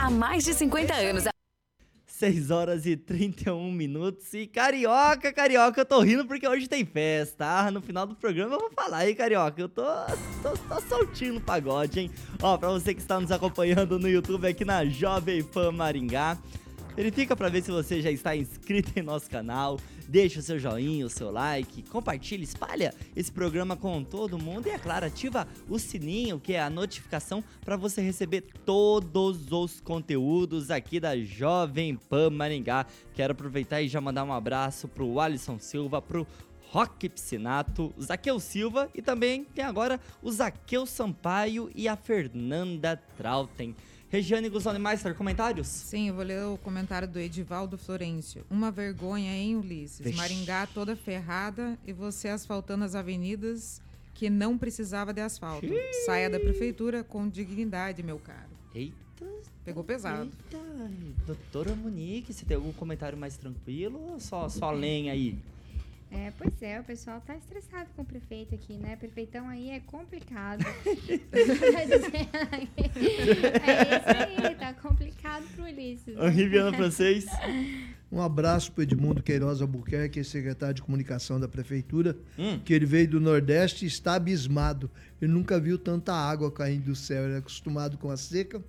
Há mais de 50 anos. 6 horas e 31 minutos. E carioca, carioca, eu tô rindo porque hoje tem festa. Ah, no final do programa eu vou falar aí, carioca. Eu tô, tô, tô soltinho no pagode, hein? Ó, pra você que está nos acompanhando no YouTube aqui na Jovem Pan Maringá. Verifica para ver se você já está inscrito em nosso canal. Deixa o seu joinha, o seu like, compartilha, espalha esse programa com todo mundo e, é claro, ativa o sininho, que é a notificação para você receber todos os conteúdos aqui da Jovem Pan Maringá. Quero aproveitar e já mandar um abraço pro Alisson Silva, pro Rock Piscinato, Zaqueu Silva e também tem agora o Zaqueu Sampaio e a Fernanda Trautem. Regiane Guzoni Meister, comentários? Sim, eu vou ler o comentário do Edivaldo Florencio. Uma vergonha, hein, Ulisses? Vixe. Maringá toda ferrada e você asfaltando as avenidas que não precisava de asfalto. Saia da prefeitura com dignidade, meu caro. Eita. Pegou pesado. Eita, doutora Monique, você tem algum comentário mais tranquilo ou só, só lenha aí? É, pois é, o pessoal tá estressado com o prefeito aqui, né? Prefeitão aí é complicado. (laughs) é isso aí, tá complicado pro Ulisses. né? Henri Viana Francês. Um abraço para Edmundo Queiroz Albuquerque, secretário de comunicação da prefeitura, Hum. que ele veio do Nordeste e está abismado. Ele nunca viu tanta água caindo do céu. Ele é acostumado com a seca.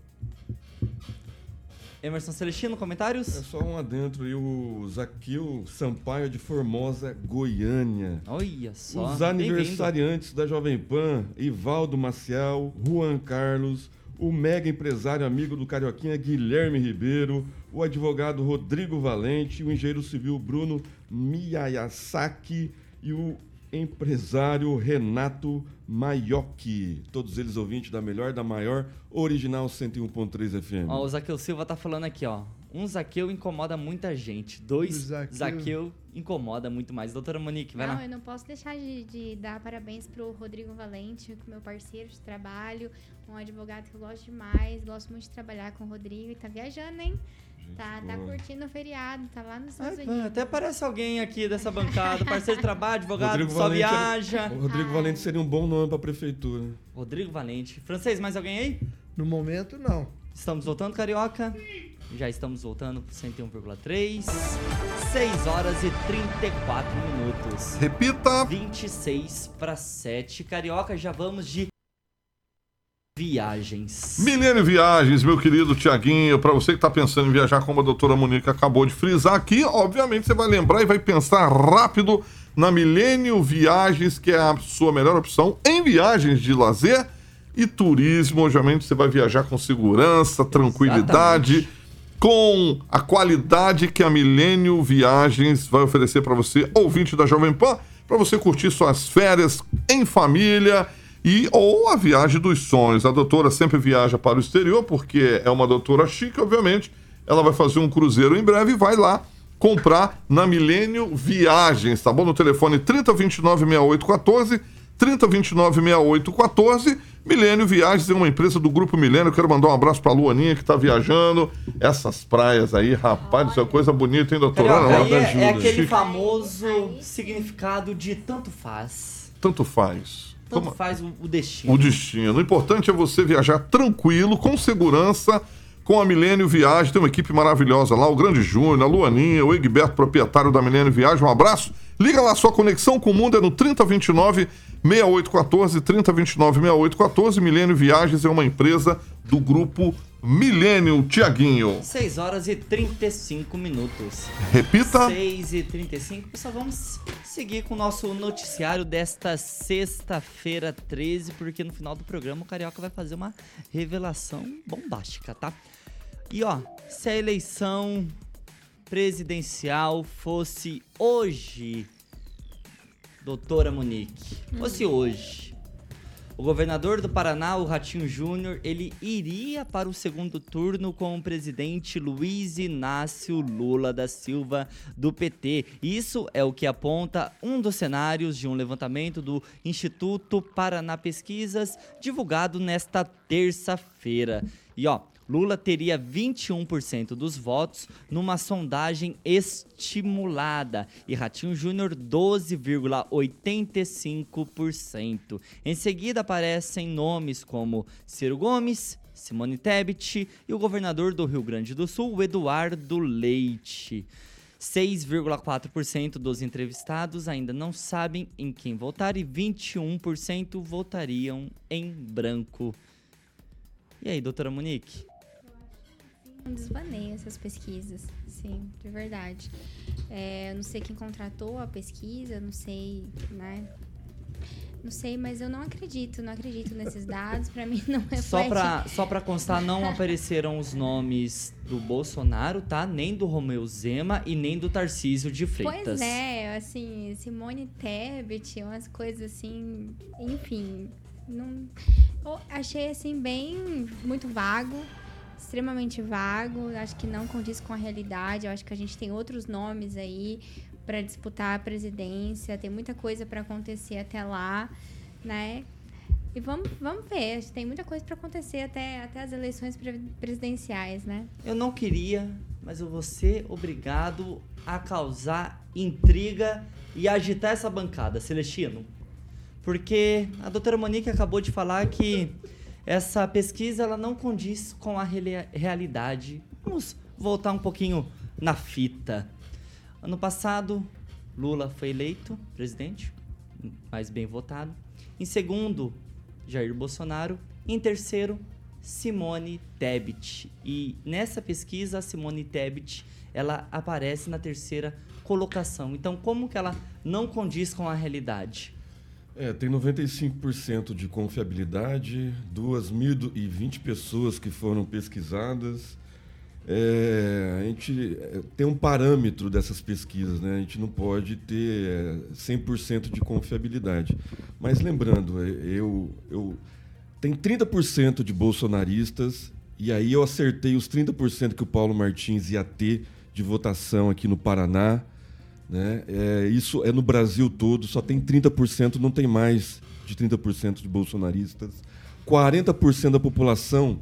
Emerson Celestino, comentários? É só um adentro aí, o Zaqueu Sampaio de Formosa, Goiânia. Olha só. Os aniversariantes da Jovem Pan, Ivaldo Maciel, Juan Carlos, o mega empresário amigo do Carioquinha Guilherme Ribeiro, o advogado Rodrigo Valente, o engenheiro civil Bruno Miyayasaki e o empresário Renato Maiocchi. Todos eles ouvintes da melhor, da maior, original 101.3 FM. Ó, o Zaqueu Silva tá falando aqui, ó. Um Zaqueu incomoda muita gente. Dois Zaqueu- Zaqueu incomoda muito mais. Doutora Monique, vai não, lá. eu não posso deixar de, de dar parabéns pro Rodrigo Valente, meu parceiro de trabalho, um advogado que eu gosto demais, gosto muito de trabalhar com o Rodrigo e tá viajando, hein? Tá, tá boa. curtindo o feriado, tá lá nos Ai, Estados Unidos. até parece alguém aqui dessa bancada, parceiro de trabalho, advogado, Rodrigo que só Valente era- viaja. O Rodrigo Valente seria um bom nome para a prefeitura. Rodrigo Valente. Francês, mais alguém aí? No momento, não. Estamos voltando, Carioca? Já estamos voltando pro 101,3. 6 horas e 34 minutos. Repita. 26 para 7. Carioca, já vamos de viagens. Milênio Viagens, meu querido Tiaguinho, para você que tá pensando em viajar, como a doutora Monique acabou de frisar aqui, obviamente você vai lembrar e vai pensar rápido na Milênio Viagens, que é a sua melhor opção em viagens de lazer e turismo. Obviamente você vai viajar com segurança, tranquilidade, com a qualidade que a Milênio Viagens vai oferecer para você, ouvinte da Jovem Pan, para você curtir suas férias em família e ou a viagem dos sonhos. A doutora sempre viaja para o exterior porque é uma doutora chique, obviamente. Ela vai fazer um cruzeiro em breve e vai lá comprar na Milênio Viagens, tá bom? No telefone 3029 6814, 3029-6814. Milênio Viagens é uma empresa do Grupo Milênio. Quero mandar um abraço pra Luaninha que tá viajando. Essas praias aí, rapaz, isso é coisa bonita, hein, doutora? É, é aquele Chique. famoso significado de tanto faz. Tanto faz. Tanto Como- faz o destino. O destino. O importante é você viajar tranquilo, com segurança, com a Milênio Viagem. Tem uma equipe maravilhosa lá, o Grande Júnior, a Luaninha, o Egberto, proprietário da Milênio Viagem. Um abraço. Liga lá, sua conexão com o mundo é no 3029 6814, 3029 6814. Milênio Viagens é uma empresa do grupo Milênio Tiaguinho. 6 horas e 35 minutos. Repita. 6 e 35. Pessoal, vamos seguir com o nosso noticiário desta sexta-feira 13, porque no final do programa o Carioca vai fazer uma revelação bombástica, tá? E ó, se a eleição presidencial fosse hoje, doutora Monique, fosse hoje, o governador do Paraná, o Ratinho Júnior, ele iria para o segundo turno com o presidente Luiz Inácio Lula da Silva do PT. Isso é o que aponta um dos cenários de um levantamento do Instituto Paraná Pesquisas, divulgado nesta terça-feira. E ó, Lula teria 21% dos votos numa sondagem estimulada e Ratinho Júnior 12,85%. Em seguida aparecem nomes como Ciro Gomes, Simone Tebet e o governador do Rio Grande do Sul, Eduardo Leite. 6,4% dos entrevistados ainda não sabem em quem votar e 21% votariam em branco. E aí, doutora Monique? Um desvaneio essas pesquisas, sim, de verdade. É, eu não sei quem contratou a pesquisa, não sei, né? Não sei, mas eu não acredito, não acredito nesses (laughs) dados. Pra mim não reflete. Só pra, só pra constar, não (laughs) apareceram os nomes do Bolsonaro, tá? Nem do Romeu Zema e nem do Tarcísio de Freitas. Pois é, assim, Simone Tebet, umas coisas assim, enfim, não eu achei assim bem muito vago, extremamente vago, acho que não condiz com a realidade, eu acho que a gente tem outros nomes aí para disputar a presidência, tem muita coisa para acontecer até lá, né? E vamos, vamos ver, tem muita coisa para acontecer até, até as eleições pre- presidenciais, né? Eu não queria, mas eu vou ser obrigado a causar intriga e agitar essa bancada, Celestino. Porque a doutora Monique acabou de falar que essa pesquisa ela não condiz com a reali- realidade. Vamos voltar um pouquinho na fita. Ano passado, Lula foi eleito presidente, mais bem votado. Em segundo, Jair Bolsonaro. Em terceiro, Simone Tebet. E nessa pesquisa, a Simone Tebet, ela aparece na terceira colocação. Então, como que ela não condiz com a realidade? É, tem 95% de confiabilidade, 2.020 pessoas que foram pesquisadas. É, a gente é, tem um parâmetro dessas pesquisas, né? A gente não pode ter é, 100% de confiabilidade. Mas lembrando, é, eu, eu tem 30% de bolsonaristas e aí eu acertei os 30% que o Paulo Martins ia ter de votação aqui no Paraná. Né? É, isso é no Brasil todo, só tem 30%, não tem mais de 30% de bolsonaristas. 40% da população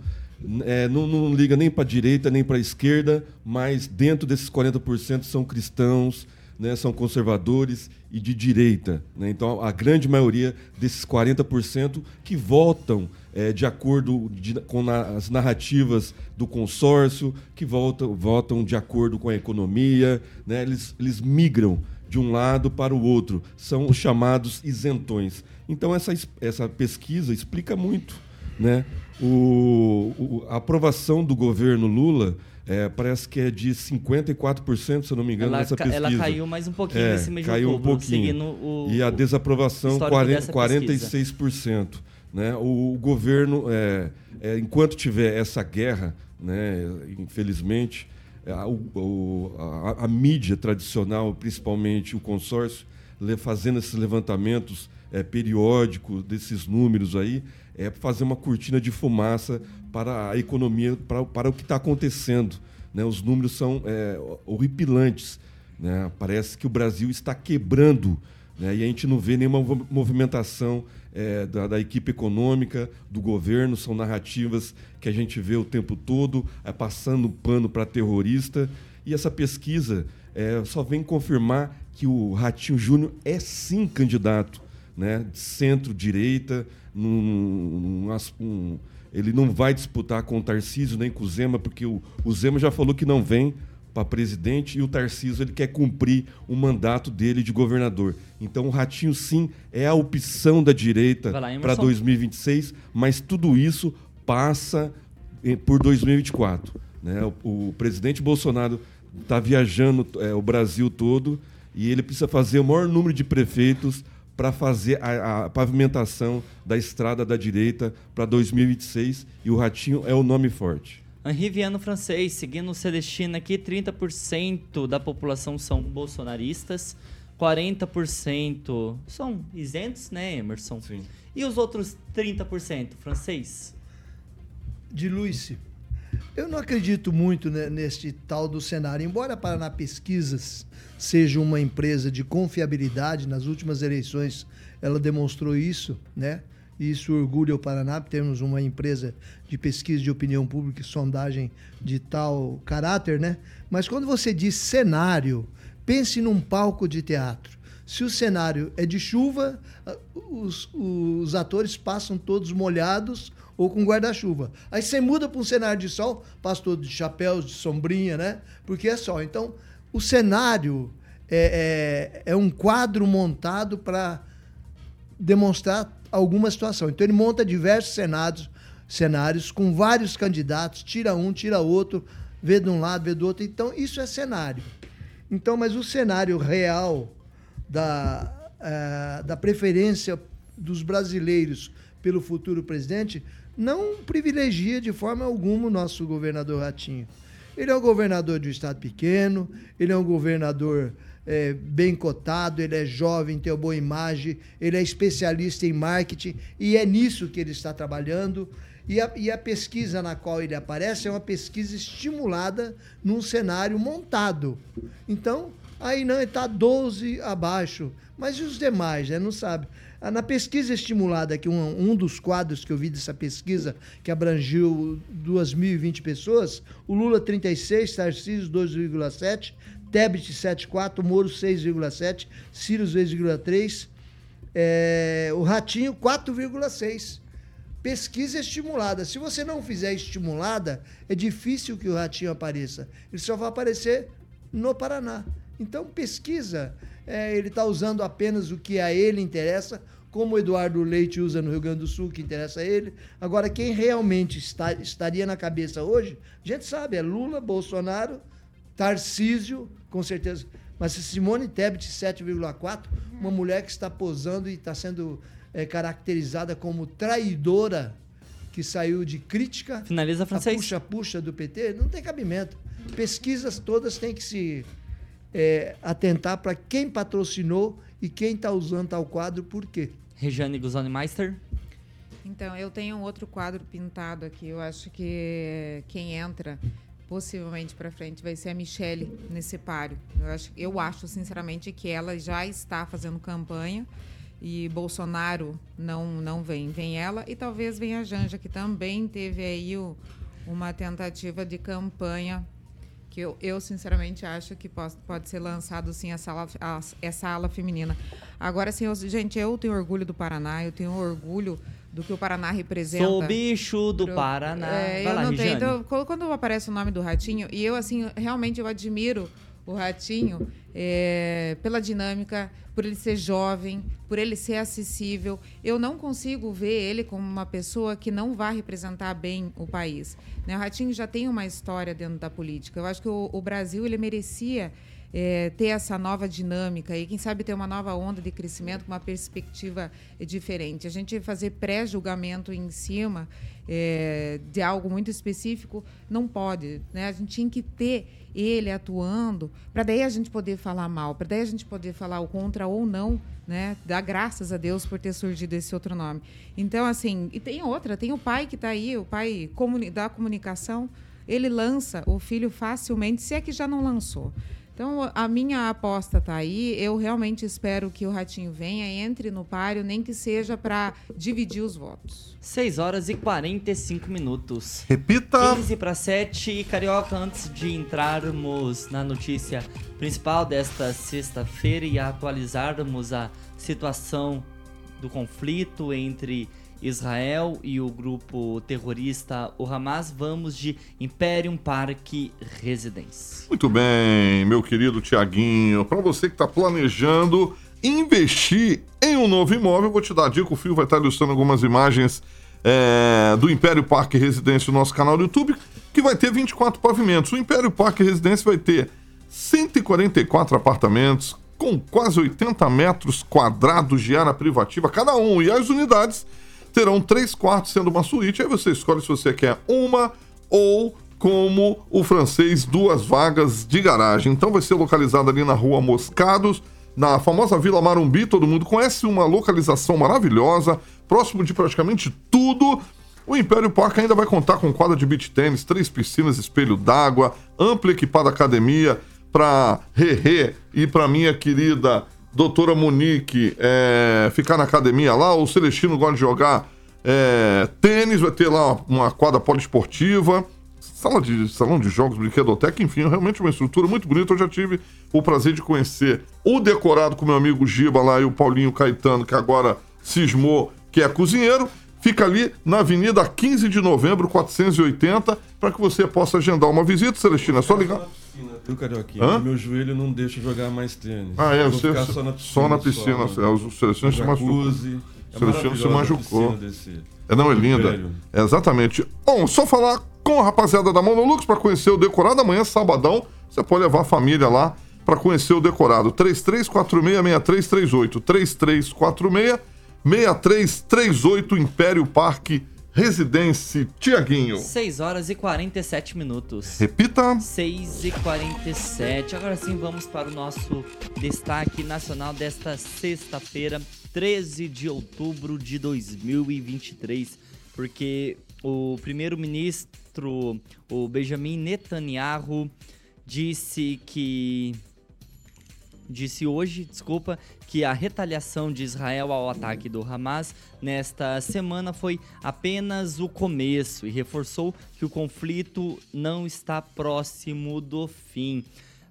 é, não, não liga nem para a direita nem para a esquerda, mas dentro desses 40% são cristãos, né, são conservadores e de direita. Né? Então, a grande maioria desses 40% que votam é, de acordo de- com na- as narrativas do consórcio, que votam, votam de acordo com a economia, né? eles, eles migram de um lado para o outro, são os chamados isentões. Então, essa, es- essa pesquisa explica muito. Né? O, o- a aprovação do governo Lula é, parece que é de 54%, se eu não me engano, Ela nessa pesquisa. ela caiu mais um pouquinho É, nesse de caiu um pouquinho. o- e a desaprovação, histórico 40, dessa pesquisa. 46%. Né? O, governo, é, é, enquanto tiver essa guerra, né, infelizmente, é, a, o- a- a mídia tradicional, principalmente o consórcio, fazendo esses levantamentos é, periódicos desses números aí, é fazer uma cortina de fumaça para a economia, para, para o que está acontecendo. Né? Os números são é, horripilantes. Né? Parece que o Brasil está quebrando Né? E a gente não vê nenhuma mov- movimentação é, da, da equipe econômica, do governo, são narrativas que a gente vê o tempo todo, é, passando pano para terrorista. E essa pesquisa é, só vem confirmar que o Ratinho Júnior é sim candidato né, centro-direita, num- num um- ele não vai disputar com o Tarcísio nem com o Zema, porque o, o Zema já falou que não vem para presidente e o Tarcísio ele quer cumprir o mandato dele de governador. Então o Ratinho sim é a opção da direita para 2026, mas tudo isso passa eh, por 2024. Né? O, o presidente Bolsonaro está viajando é, o Brasil todo e ele precisa fazer o maior número de prefeitos para fazer a, a pavimentação da estrada da direita para 2026 e o Ratinho é o nome forte. Henri Viano francês, seguindo o Celestino aqui, 30% da população são bolsonaristas, 40% são isentos, né, Emerson? Sim. E os outros 30%, francês? de Luiz. Eu não acredito muito né, neste tal do cenário. Embora a Paraná Pesquisas seja uma empresa de confiabilidade, nas últimas eleições ela demonstrou isso, né? E isso orgulha o Paraná, temos uma empresa de pesquisa de opinião pública e sondagem de tal caráter, né? Mas quando você diz cenário, pense num palco de teatro. Se o cenário é de chuva, os, os atores passam todos molhados ou com guarda-chuva. Aí você muda para um cenário de sol, passa todo de chapéus, de sombrinha, né? Porque é sol. Então, o cenário é, é, é um quadro montado para demonstrar alguma situação. Então ele monta diversos cenários, cenários com vários candidatos, tira um, tira outro, vê de um lado, vê do outro. Então isso é cenário. Então, mas o cenário real da, eh, da preferência dos brasileiros pelo futuro presidente não privilegia de forma alguma o nosso governador Ratinho. Ele é um governador de um estado pequeno, ele é um governador é, bem cotado, ele é jovem, tem uma boa imagem, ele é especialista em marketing e é nisso que ele está trabalhando. E a, e a pesquisa na qual ele aparece é uma pesquisa estimulada num cenário montado. Então, aí não, está 12 abaixo. Mas e os demais, né? Não sabe. Ah, Na pesquisa estimulada, que um, um dos quadros que eu vi dessa pesquisa, que abrangiu 2.020 pessoas, o Lula 36, Tarcísio 2,7, Tebet 7,4, Moro 6,7, Ciro 6,3, é, o Ratinho 4,6. Pesquisa estimulada. Se você não fizer estimulada, é difícil que o Ratinho apareça. Ele só vai aparecer no Paraná. Então, pesquisa. É, ele está usando apenas o que a ele interessa, como o Eduardo Leite usa no Rio Grande do Sul, que interessa a ele. Agora, quem realmente está, estaria na cabeça hoje, a gente sabe, é Lula, Bolsonaro, Tarcísio, com certeza. Mas Simone Tebet, 7,4, uma mulher que está posando e está sendo é, caracterizada como traidora, que saiu de crítica. Finaliza, francês. Puxa-puxa do PT, não tem cabimento. Pesquisas todas têm que se é, atentar para quem patrocinou e quem está usando tal quadro, por quê. Regiane Guzoni Meister. Então, eu tenho um outro quadro pintado aqui. Eu acho que quem entra possivelmente para frente vai ser a Michelle nesse páreo. Eu acho, eu acho, sinceramente, que ela já está fazendo campanha e Bolsonaro não, não vem. Vem ela e talvez venha a Janja, que também teve aí o, uma tentativa de campanha que eu, eu sinceramente acho que pode, pode ser lançado sim essa ala, essa ala feminina. Agora sim, gente, eu tenho orgulho do Paraná, eu tenho orgulho do que o Paraná representa. Sou o bicho do Pro- Paraná. É, Vai eu lá, não tenho. Então, quando quando aparece o nome do Ratinho, e eu, assim, realmente eu admiro o Ratinho é, pela dinâmica, por ele ser jovem, por ele ser acessível. Eu não consigo ver ele como uma pessoa que não vai representar bem o país. Né? O Ratinho já tem uma história dentro da política. Eu acho que o, o Brasil ele merecia é, ter essa nova dinâmica e, quem sabe, ter uma nova onda de crescimento com uma perspectiva diferente. A gente fazer pré-julgamento em cima é, de algo muito específico não pode. Né? A gente tinha que ter ele atuando para daí a gente poder falar mal, para daí a gente poder falar o contra ou não, né? Dar graças a Deus por ter surgido esse outro nome. Então, assim, e tem outra, tem o pai que está aí, o pai comuni- da comunicação, ele lança o filho facilmente, se é que já não lançou. Então, a minha aposta está aí. Eu realmente espero que o Ratinho venha, entre no páreo, nem que seja para dividir os votos. 6 horas e 45 minutos. Repita! 15 para 7. E Carioca, antes de entrarmos na notícia principal desta sexta-feira e atualizarmos a situação do conflito entre Israel e o grupo terrorista o Hamas, vamos de Imperium Park Residence. Muito bem, meu querido Tiaguinho. Para você que está planejando investir em um novo imóvel, vou te dar a dica. O Fio vai estar ilustrando algumas imagens é, do Império Parque Residência no nosso canal do YouTube, que vai ter 24 pavimentos. O Império Parque Residência vai ter 144 apartamentos com quase 80 metros quadrados de área privativa cada um. E as unidades terão três quartos sendo uma suíte. Aí você escolhe se você quer uma ou como o francês, duas vagas de garagem. Então vai ser localizado ali na rua Moscados, na famosa Vila Marumbi, todo mundo conhece, uma localização maravilhosa, próximo de praticamente tudo. O Império Parque ainda vai contar com quadra de beach tênis, três piscinas, espelho d'água, ampla equipada academia para Rerê e para minha querida doutora Monique é, ficar na academia lá, o Celestino gosta de jogar é, tênis, vai ter lá uma quadra poliesportiva, sala de, salão de jogos, brinquedoteca, enfim, realmente uma estrutura muito bonita. Eu já tive o prazer de conhecer o decorado com meu amigo Giba lá e o Paulinho Caetano, que agora cismou que é cozinheiro. Fica ali na Avenida 15 de Novembro, 480, para que você possa agendar uma visita, Celestina. É só ligar. Viu, Carioquinha? Hã? Meu joelho não deixa jogar mais tênis. Ah, é, você ficar só na piscina. só na piscina. só, é, o Celestino se machucou. É O Celestino se maravilhosa a machucou. piscina desse- É, não, é linda. É, exatamente. Bom, só falar com a rapaziada da Monolux para conhecer o decorado. Amanhã, sabadão, você pode levar a família lá para conhecer o decorado. 3346-6338. 3346-6338, Império Parque Residência Tiaguinho. 6 horas e 47 minutos. Repita. 6 e 47. Agora sim, vamos para o nosso destaque nacional desta sexta-feira, 13 de outubro de 2023. Porque o primeiro-ministro, o Benjamin Netanyahu, disse que. Disse hoje, desculpa, que a retaliação de Israel ao ataque do Hamas nesta semana foi apenas o começo e reforçou que o conflito não está próximo do fim.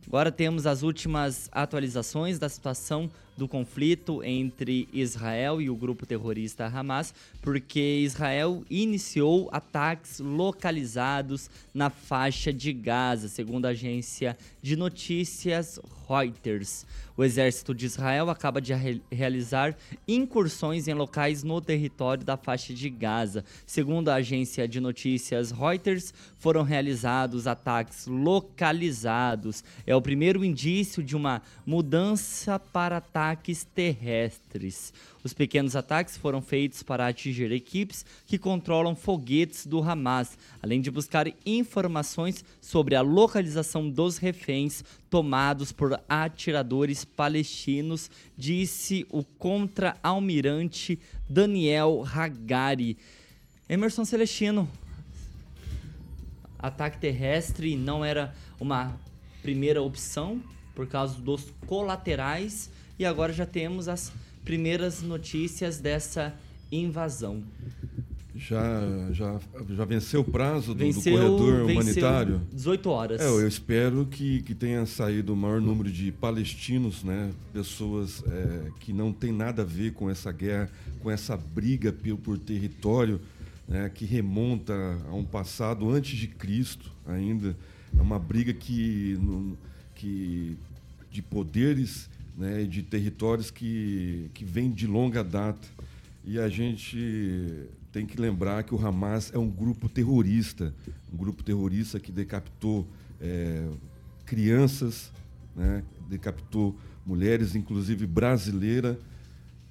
Agora temos as últimas atualizações da situação do conflito entre Israel e o grupo terrorista Hamas, porque Israel iniciou ataques localizados na faixa de Gaza, segundo a agência de notícias Reuters. O exército de Israel acaba de re- realizar incursões em locais no território da faixa de Gaza. Segundo a agência de notícias Reuters, foram realizados ataques localizados. É o primeiro indício de uma mudança para ataques terrestres. Os pequenos ataques foram feitos para atingir equipes que controlam foguetes do Hamas, além de buscar informações sobre a localização dos reféns tomados por atiradores palestinos, disse o contra-almirante Daniel Hagari. Emerson Celestino, ataque terrestre não era uma primeira opção por causa dos colaterais e agora já temos as primeiras notícias dessa invasão. Já, já, já venceu o prazo do, do Venceu- corredor venceu humanitário? 18 horas. É, eu espero que, que tenha saído o maior número de palestinos, né? pessoas é, que não tem nada a ver com essa guerra, com essa briga por, por território, né? que remonta a um passado antes de Cristo ainda. É uma briga que, que de poderes, né? de territórios que, que vem de longa data. E a gente tem que lembrar que o Hamas é um grupo terrorista, um grupo terrorista que decapitou é, crianças, né, decapitou mulheres, inclusive brasileira,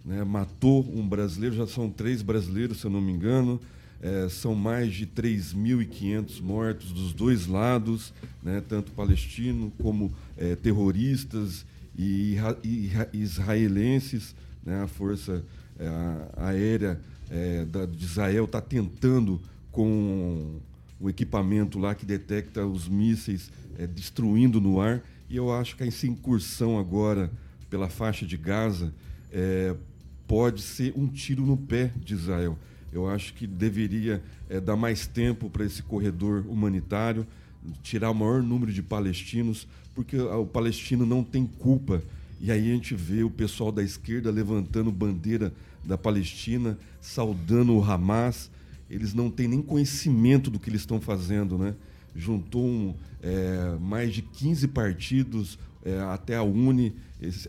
né, matou um brasileiro, já são três brasileiros, se eu não me engano, é, são mais de 3.500 mortos dos dois lados, né, tanto palestino como é, terroristas e, israelenses, né, a força é, a- aérea é, da, de Israel está tentando com o equipamento lá que detecta os mísseis é, destruindo no ar E eu acho que essa incursão agora pela faixa de Gaza é, pode ser um tiro no pé de Israel. Eu acho que deveria é, dar mais tempo para esse corredor humanitário, tirar o maior número de palestinos, porque o palestino não tem culpa. E aí a gente vê o pessoal da esquerda levantando bandeira da Palestina, saudando o Hamas. Eles não têm nem conhecimento do que eles estão fazendo, né? Juntou um, é, mais de 15 partidos, é, até a Uni,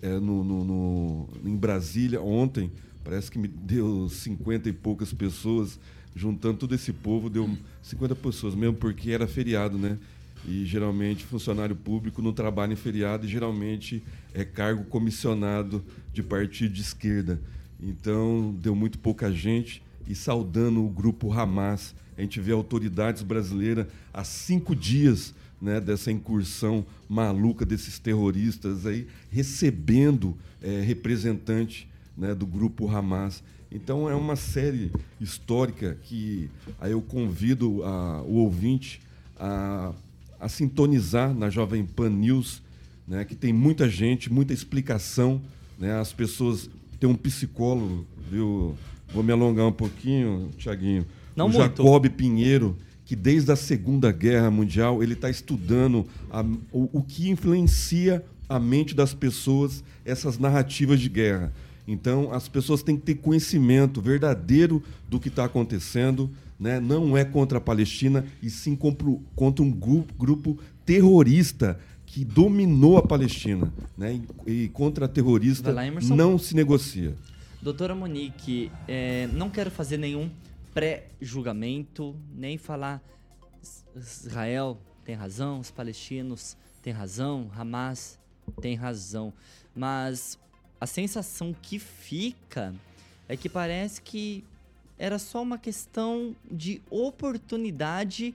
é, no, no, no, em Brasília, ontem, parece que me deu 50 e poucas pessoas, juntando todo esse povo, deu 50 pessoas, mesmo porque era feriado, né? E geralmente funcionário público não trabalha em feriado e geralmente é cargo comissionado de partido de esquerda. Então deu muito pouca gente e saudando o grupo Hamas. A gente vê autoridades brasileiras há cinco dias né, dessa incursão maluca desses terroristas aí, recebendo é, representante né, do grupo Hamas. Então é uma série histórica que aí eu convido a, o ouvinte a a sintonizar na Jovem Pan News, né, que tem muita gente, muita explicação. Né, as pessoas têm um psicólogo, viu? Vou me alongar um pouquinho, Tiaguinho. Não o muito. Jacob Pinheiro, que desde a Segunda Guerra Mundial ele está estudando a, o, o que influencia a mente das pessoas essas narrativas de guerra. Então, as pessoas têm que ter conhecimento verdadeiro do que está acontecendo, né? não é contra a Palestina, e sim contra um grupo, grupo terrorista que dominou a Palestina. Né? E, e contra terrorista lá, não se negocia. Doutora Monique, é, não quero fazer nenhum pré-julgamento, nem falar Israel tem razão, os palestinos têm razão, Hamas tem razão. Mas a sensação que fica é que parece que era só uma questão de oportunidade,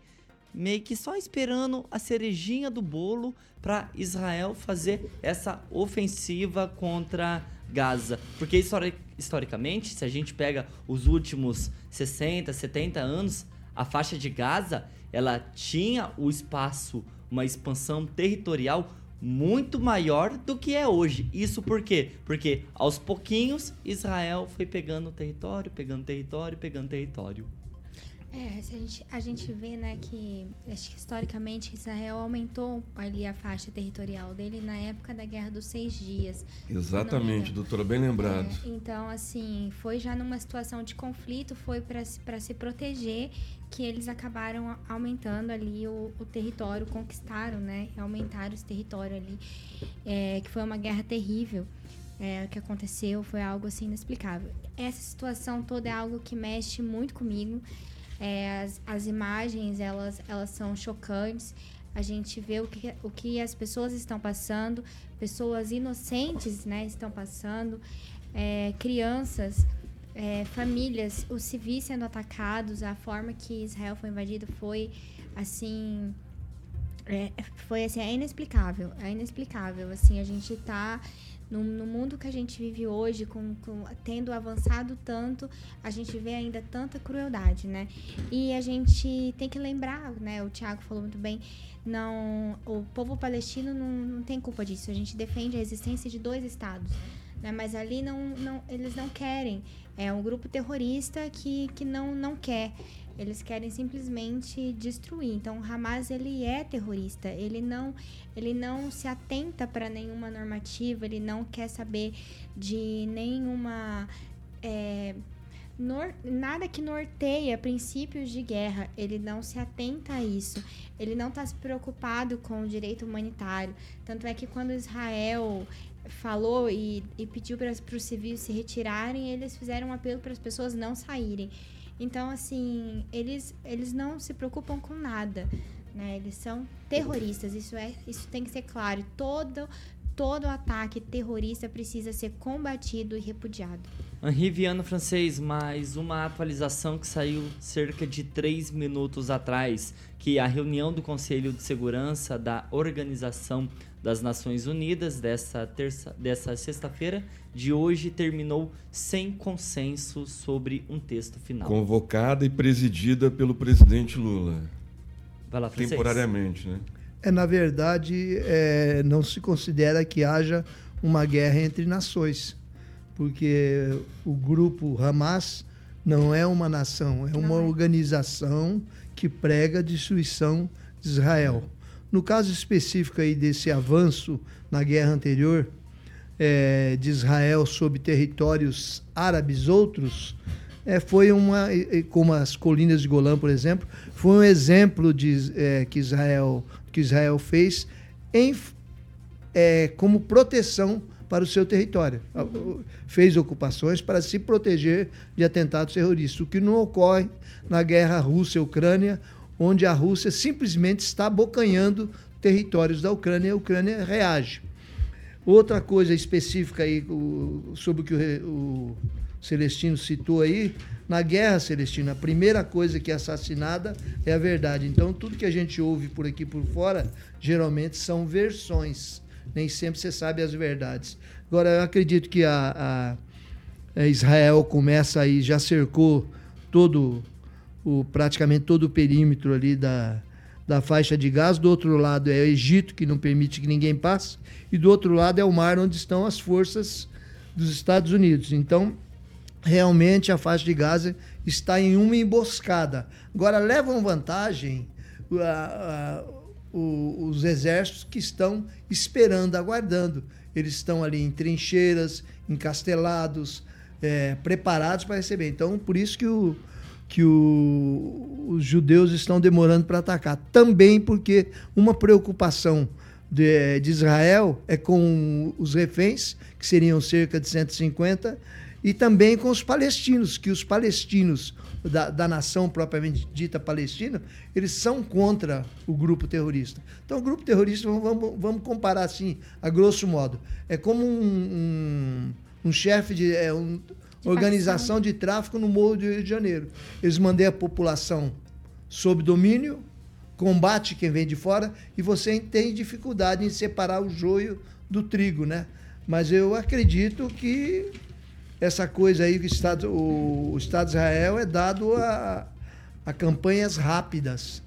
meio que só esperando a cerejinha do bolo para Israel fazer essa ofensiva contra Gaza. Porque histori historicamente, se a gente pega os últimos 60, 70 anos, a faixa de Gaza, ela tinha o espaço, uma expansão territorial muito maior do que é hoje. Isso por quê? Porque aos pouquinhos Israel foi pegando território, pegando território, pegando território. É, a gente, a gente vê, né, que acho que historicamente Israel aumentou ali a faixa territorial dele na época da Guerra dos Seis Dias. Exatamente, doutora, bem lembrado. É, então, assim, foi já numa situação de conflito, foi para se proteger que eles acabaram aumentando ali o, o território, conquistaram, né, aumentaram esse território ali, é, que foi uma guerra terrível. É, o que aconteceu foi algo assim inexplicável. Essa situação toda é algo que mexe muito comigo. É, as, as imagens, elas, elas são chocantes. A gente vê o que, o que as pessoas estão passando, pessoas inocentes né, estão passando, é, crianças, é, famílias, os civis sendo atacados, a forma que Israel foi invadido foi assim. É, foi assim, é inexplicável. É inexplicável. Assim, a gente está no, no, mundo que a gente vive hoje, com, com, tendo avançado tanto, a gente vê ainda tanta crueldade, né? E a gente tem que lembrar, né? O Tiago falou muito bem, não, o povo palestino não, não tem culpa disso. A gente defende a existência de dois estados, né? Mas ali não, não, eles não querem. É um grupo terrorista que, que não, não quer. Eles querem simplesmente destruir. Então, o Hamas ele é terrorista. Ele não, ele não se atenta para nenhuma normativa. Ele não quer saber de nenhuma é, nor, nada que norteia princípios de guerra. Ele não se atenta a isso. Ele não está se preocupado com o direito humanitário. Tanto é que quando Israel falou e, e pediu para os civis se retirarem, eles fizeram um apelo para as pessoas não saírem. Então, assim, eles, eles não se preocupam com nada. Né? Eles são terroristas, isso, é, isso tem que ser claro. Todo, todo ataque terrorista precisa ser combatido e repudiado. Henri Viano Francês, mais uma atualização que saiu cerca de três minutos atrás, que a reunião do Conselho de Segurança da Organização das Nações Unidas dessa terça, dessa sexta-feira de hoje terminou sem consenso sobre um texto final. Convocada e presidida pelo presidente Lula. Vai lá, Francês. Temporariamente, né? É, na verdade, é, não se considera que haja uma guerra entre nações, porque o grupo Hamas não é uma nação, é uma organização que prega a destruição de Israel. No caso específico aí desse avanço na guerra anterior é, de Israel sobre territórios árabes outros, é, foi uma, como as colinas de Golã, por exemplo, foi um exemplo de, é, que, Israel, que Israel fez em, é, como proteção para o seu território. Fez ocupações para se proteger de atentados terroristas, o que não ocorre na guerra Rússia-Ucrânia, onde a Rússia simplesmente está abocanhando territórios da Ucrânia e a Ucrânia reage. Outra coisa específica aí sobre o que o Celestino citou aí, na guerra, Celestino, a primeira coisa que é assassinada é a verdade. Então, tudo que a gente ouve por aqui por fora, geralmente são versões. Nem sempre você sabe as verdades. Agora, eu acredito que a, a, a Israel começa aí, já cercou todo o, praticamente todo o perímetro ali da, da faixa de gás. Do outro lado é o Egito, que não permite que ninguém passe. E do outro lado é o mar, onde estão as forças dos Estados Unidos. Então, realmente a faixa de Gaza está em uma emboscada. Agora, levam vantagem a, a, os exércitos que estão esperando, aguardando. Eles estão ali em trincheiras, encastelados, é, preparados para receber. Então, por isso que, o, que o, os judeus estão demorando para atacar. Também porque uma preocupação de, de Israel é com os reféns, que seriam cerca de 150 e também com os palestinos, que os palestinos da, da, nação propriamente dita palestina, eles são contra o grupo terrorista. Então, o grupo terrorista, vamos, vamos comparar assim, a grosso modo, é como um, um, um chefe de. É, um, organização de tráfico no Morro do Rio de Janeiro. Eles mandam a população sob domínio, combate quem vem de fora, e você tem dificuldade em separar o joio do trigo, né? Mas eu acredito que essa coisa aí que o Estado, o, o Estado de Israel é dado a, a campanhas rápidas.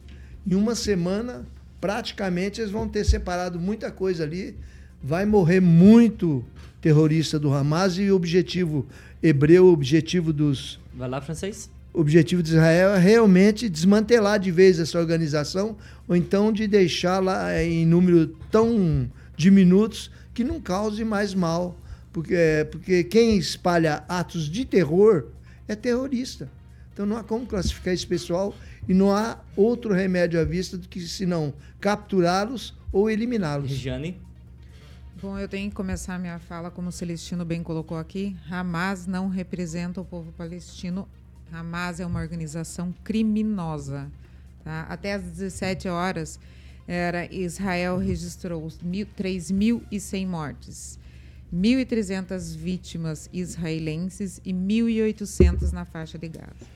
Em uma semana, praticamente, eles vão ter separado muita coisa ali. Vai morrer muito terrorista do Hamas e o objetivo hebreu, o objetivo dos. Vai lá, francês. O objetivo de Israel é realmente desmantelar de vez essa organização, ou então de deixá-la em número tão diminutos que não cause mais mal porque, porque quem espalha atos de terror é terrorista. Então não há como classificar esse pessoal e não há outro remédio à vista do que senão capturá-los ou eliminá-los. Regiane? Bom, eu tenho que começar minha fala, como o Celestino bem colocou aqui. Hamas não representa o povo palestino. Hamas é uma organização criminosa. Tá? Até às 17 horas, era Israel registrou 3.100 mortes. 1.300 vítimas israelenses e 1.800 na faixa de Gaza.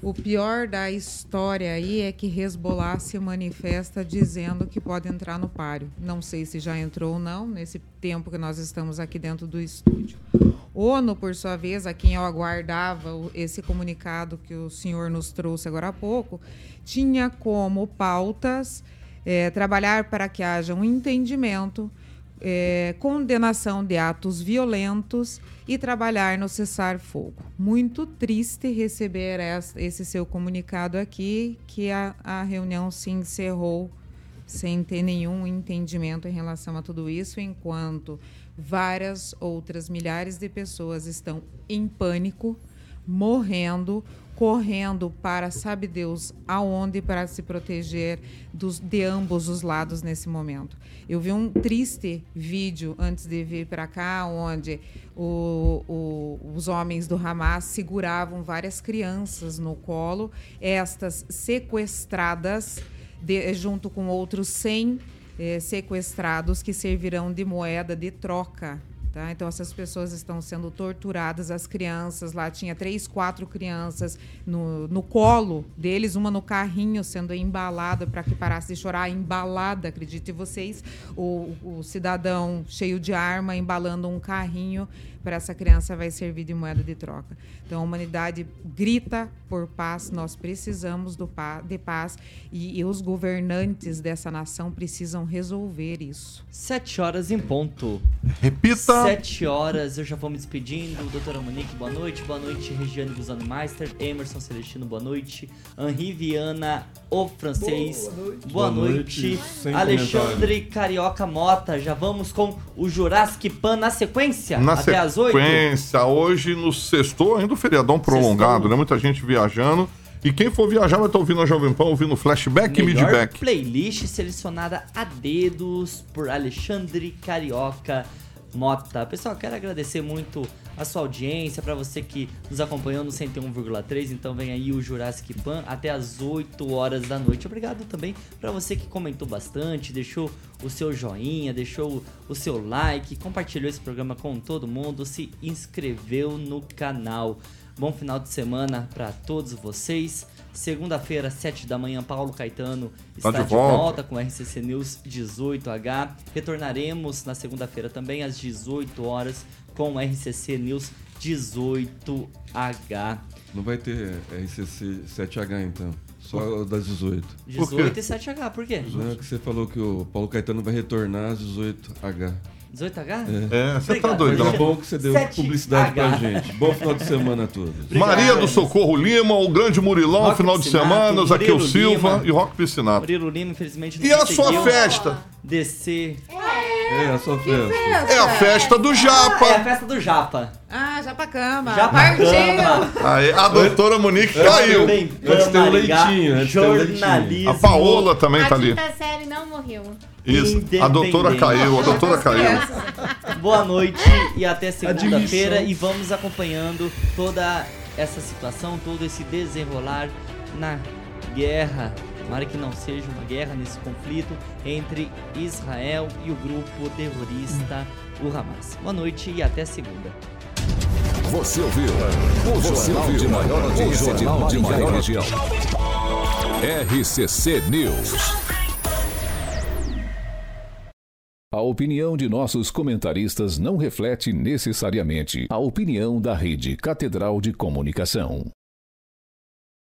O pior da história aí é que Hezbollah se manifesta dizendo que pode entrar no páreo. Não sei se já entrou ou não, nesse tempo que nós estamos aqui dentro do estúdio. ONU, por sua vez, a quem eu aguardava esse comunicado que o senhor nos trouxe agora há pouco, tinha como pautas é, trabalhar para que haja um entendimento é, condenação de atos violentos e trabalhar no cessar-fogo. Muito triste receber esse seu comunicado aqui, que a, a reunião se encerrou sem ter nenhum entendimento em relação a tudo isso, enquanto várias outras milhares de pessoas estão em pânico, morrendo, correndo para sabe Deus aonde para se proteger dos, de ambos os lados nesse momento. Eu vi um triste vídeo antes de vir para cá, onde o, o, os homens do Hamas seguravam várias crianças no colo, estas sequestradas de, junto com outros 100 eh, sequestrados que servirão de moeda de troca Tá? Então, essas pessoas estão sendo torturadas, as crianças lá, tinha três, quatro crianças no, no colo deles, uma no carrinho sendo embalada para que parasse de chorar, embalada, acredite vocês, o, o cidadão cheio de arma embalando um carrinho para essa criança vai servir de moeda de troca. Então a humanidade grita por paz, nós precisamos do pa de paz e, e os governantes dessa nação precisam resolver isso. Sete horas em ponto. Repita. Sete horas, eu já vou me despedindo. Doutora Monique, boa noite. Boa noite, Regiane Guzano Meister. Emerson Celestino, boa noite. Henri Viana, o francês. Boa noite. Boa noite. Sem Alexandre Carioca Mota. Já vamos com o Jurassic Pan na sequência? Na até às oito? sequência, hoje no sexto, ainda o feriadão prolongado, Sextou. né? Muita gente viajando. E quem for viajar vai estar ouvindo a Jovem Pan, ouvindo flashback e Melhor midback. playlist selecionada a dedos por Alexandre Carioca Mota. Pessoal, quero agradecer muito a sua audiência, para você que nos acompanhou no 101,3, então vem aí o Jurassic Pan até as 8 horas da noite. Obrigado também para você que comentou bastante, deixou o seu joinha, deixou o seu like, compartilhou esse programa com todo mundo, se inscreveu no canal. Bom final de semana para todos vocês. Segunda-feira, 7 da manhã, Paulo Caetano Tá está de de volta. volta com RCC News 18H. Retornaremos na segunda-feira também às 18 horas com RCC News 18H. Não vai ter RCC 7H então. Só das 18. 18 e 7H, por quê? Não é que você falou que o Paulo Caetano vai retornar às 18H. 18H? É, você tá Obrigado. doidão. Mas é bom que você deu 7H. publicidade pra gente. Bom final de semana a todos. Maria do Socorro Lima, o grande Murilão, Rock final de Piscinato, semana, Zaqueu Murilo Silva Lima. e Rock Piscinato. Murilo Lima, infelizmente, não E a sua festa? Descer. É, a sua festa. É a festa do É a Japa. festa do Japa. Ah, já pra cama. Cama. Aí, a doutora Monique caiu. Jovem Pan Antes tem o Maringá, leitinho, antes tem o leitinho. jornalismo. A Paola também A tá ali. quinta série não morreu. Isso. A doutora caiu, a doutora caiu. Boa noite e até segunda-feira. E vamos acompanhando toda essa situação, todo esse desenrolar na guerra. Tomara que não seja uma guerra nesse conflito entre Israel e o grupo terrorista, o Hamas. Boa noite e até segunda. Você ouviu o jornal de maior audiência de Maringá e região. RCC News. A opinião de nossos comentaristas não reflete necessariamente a opinião da Rede Catedral de Comunicação.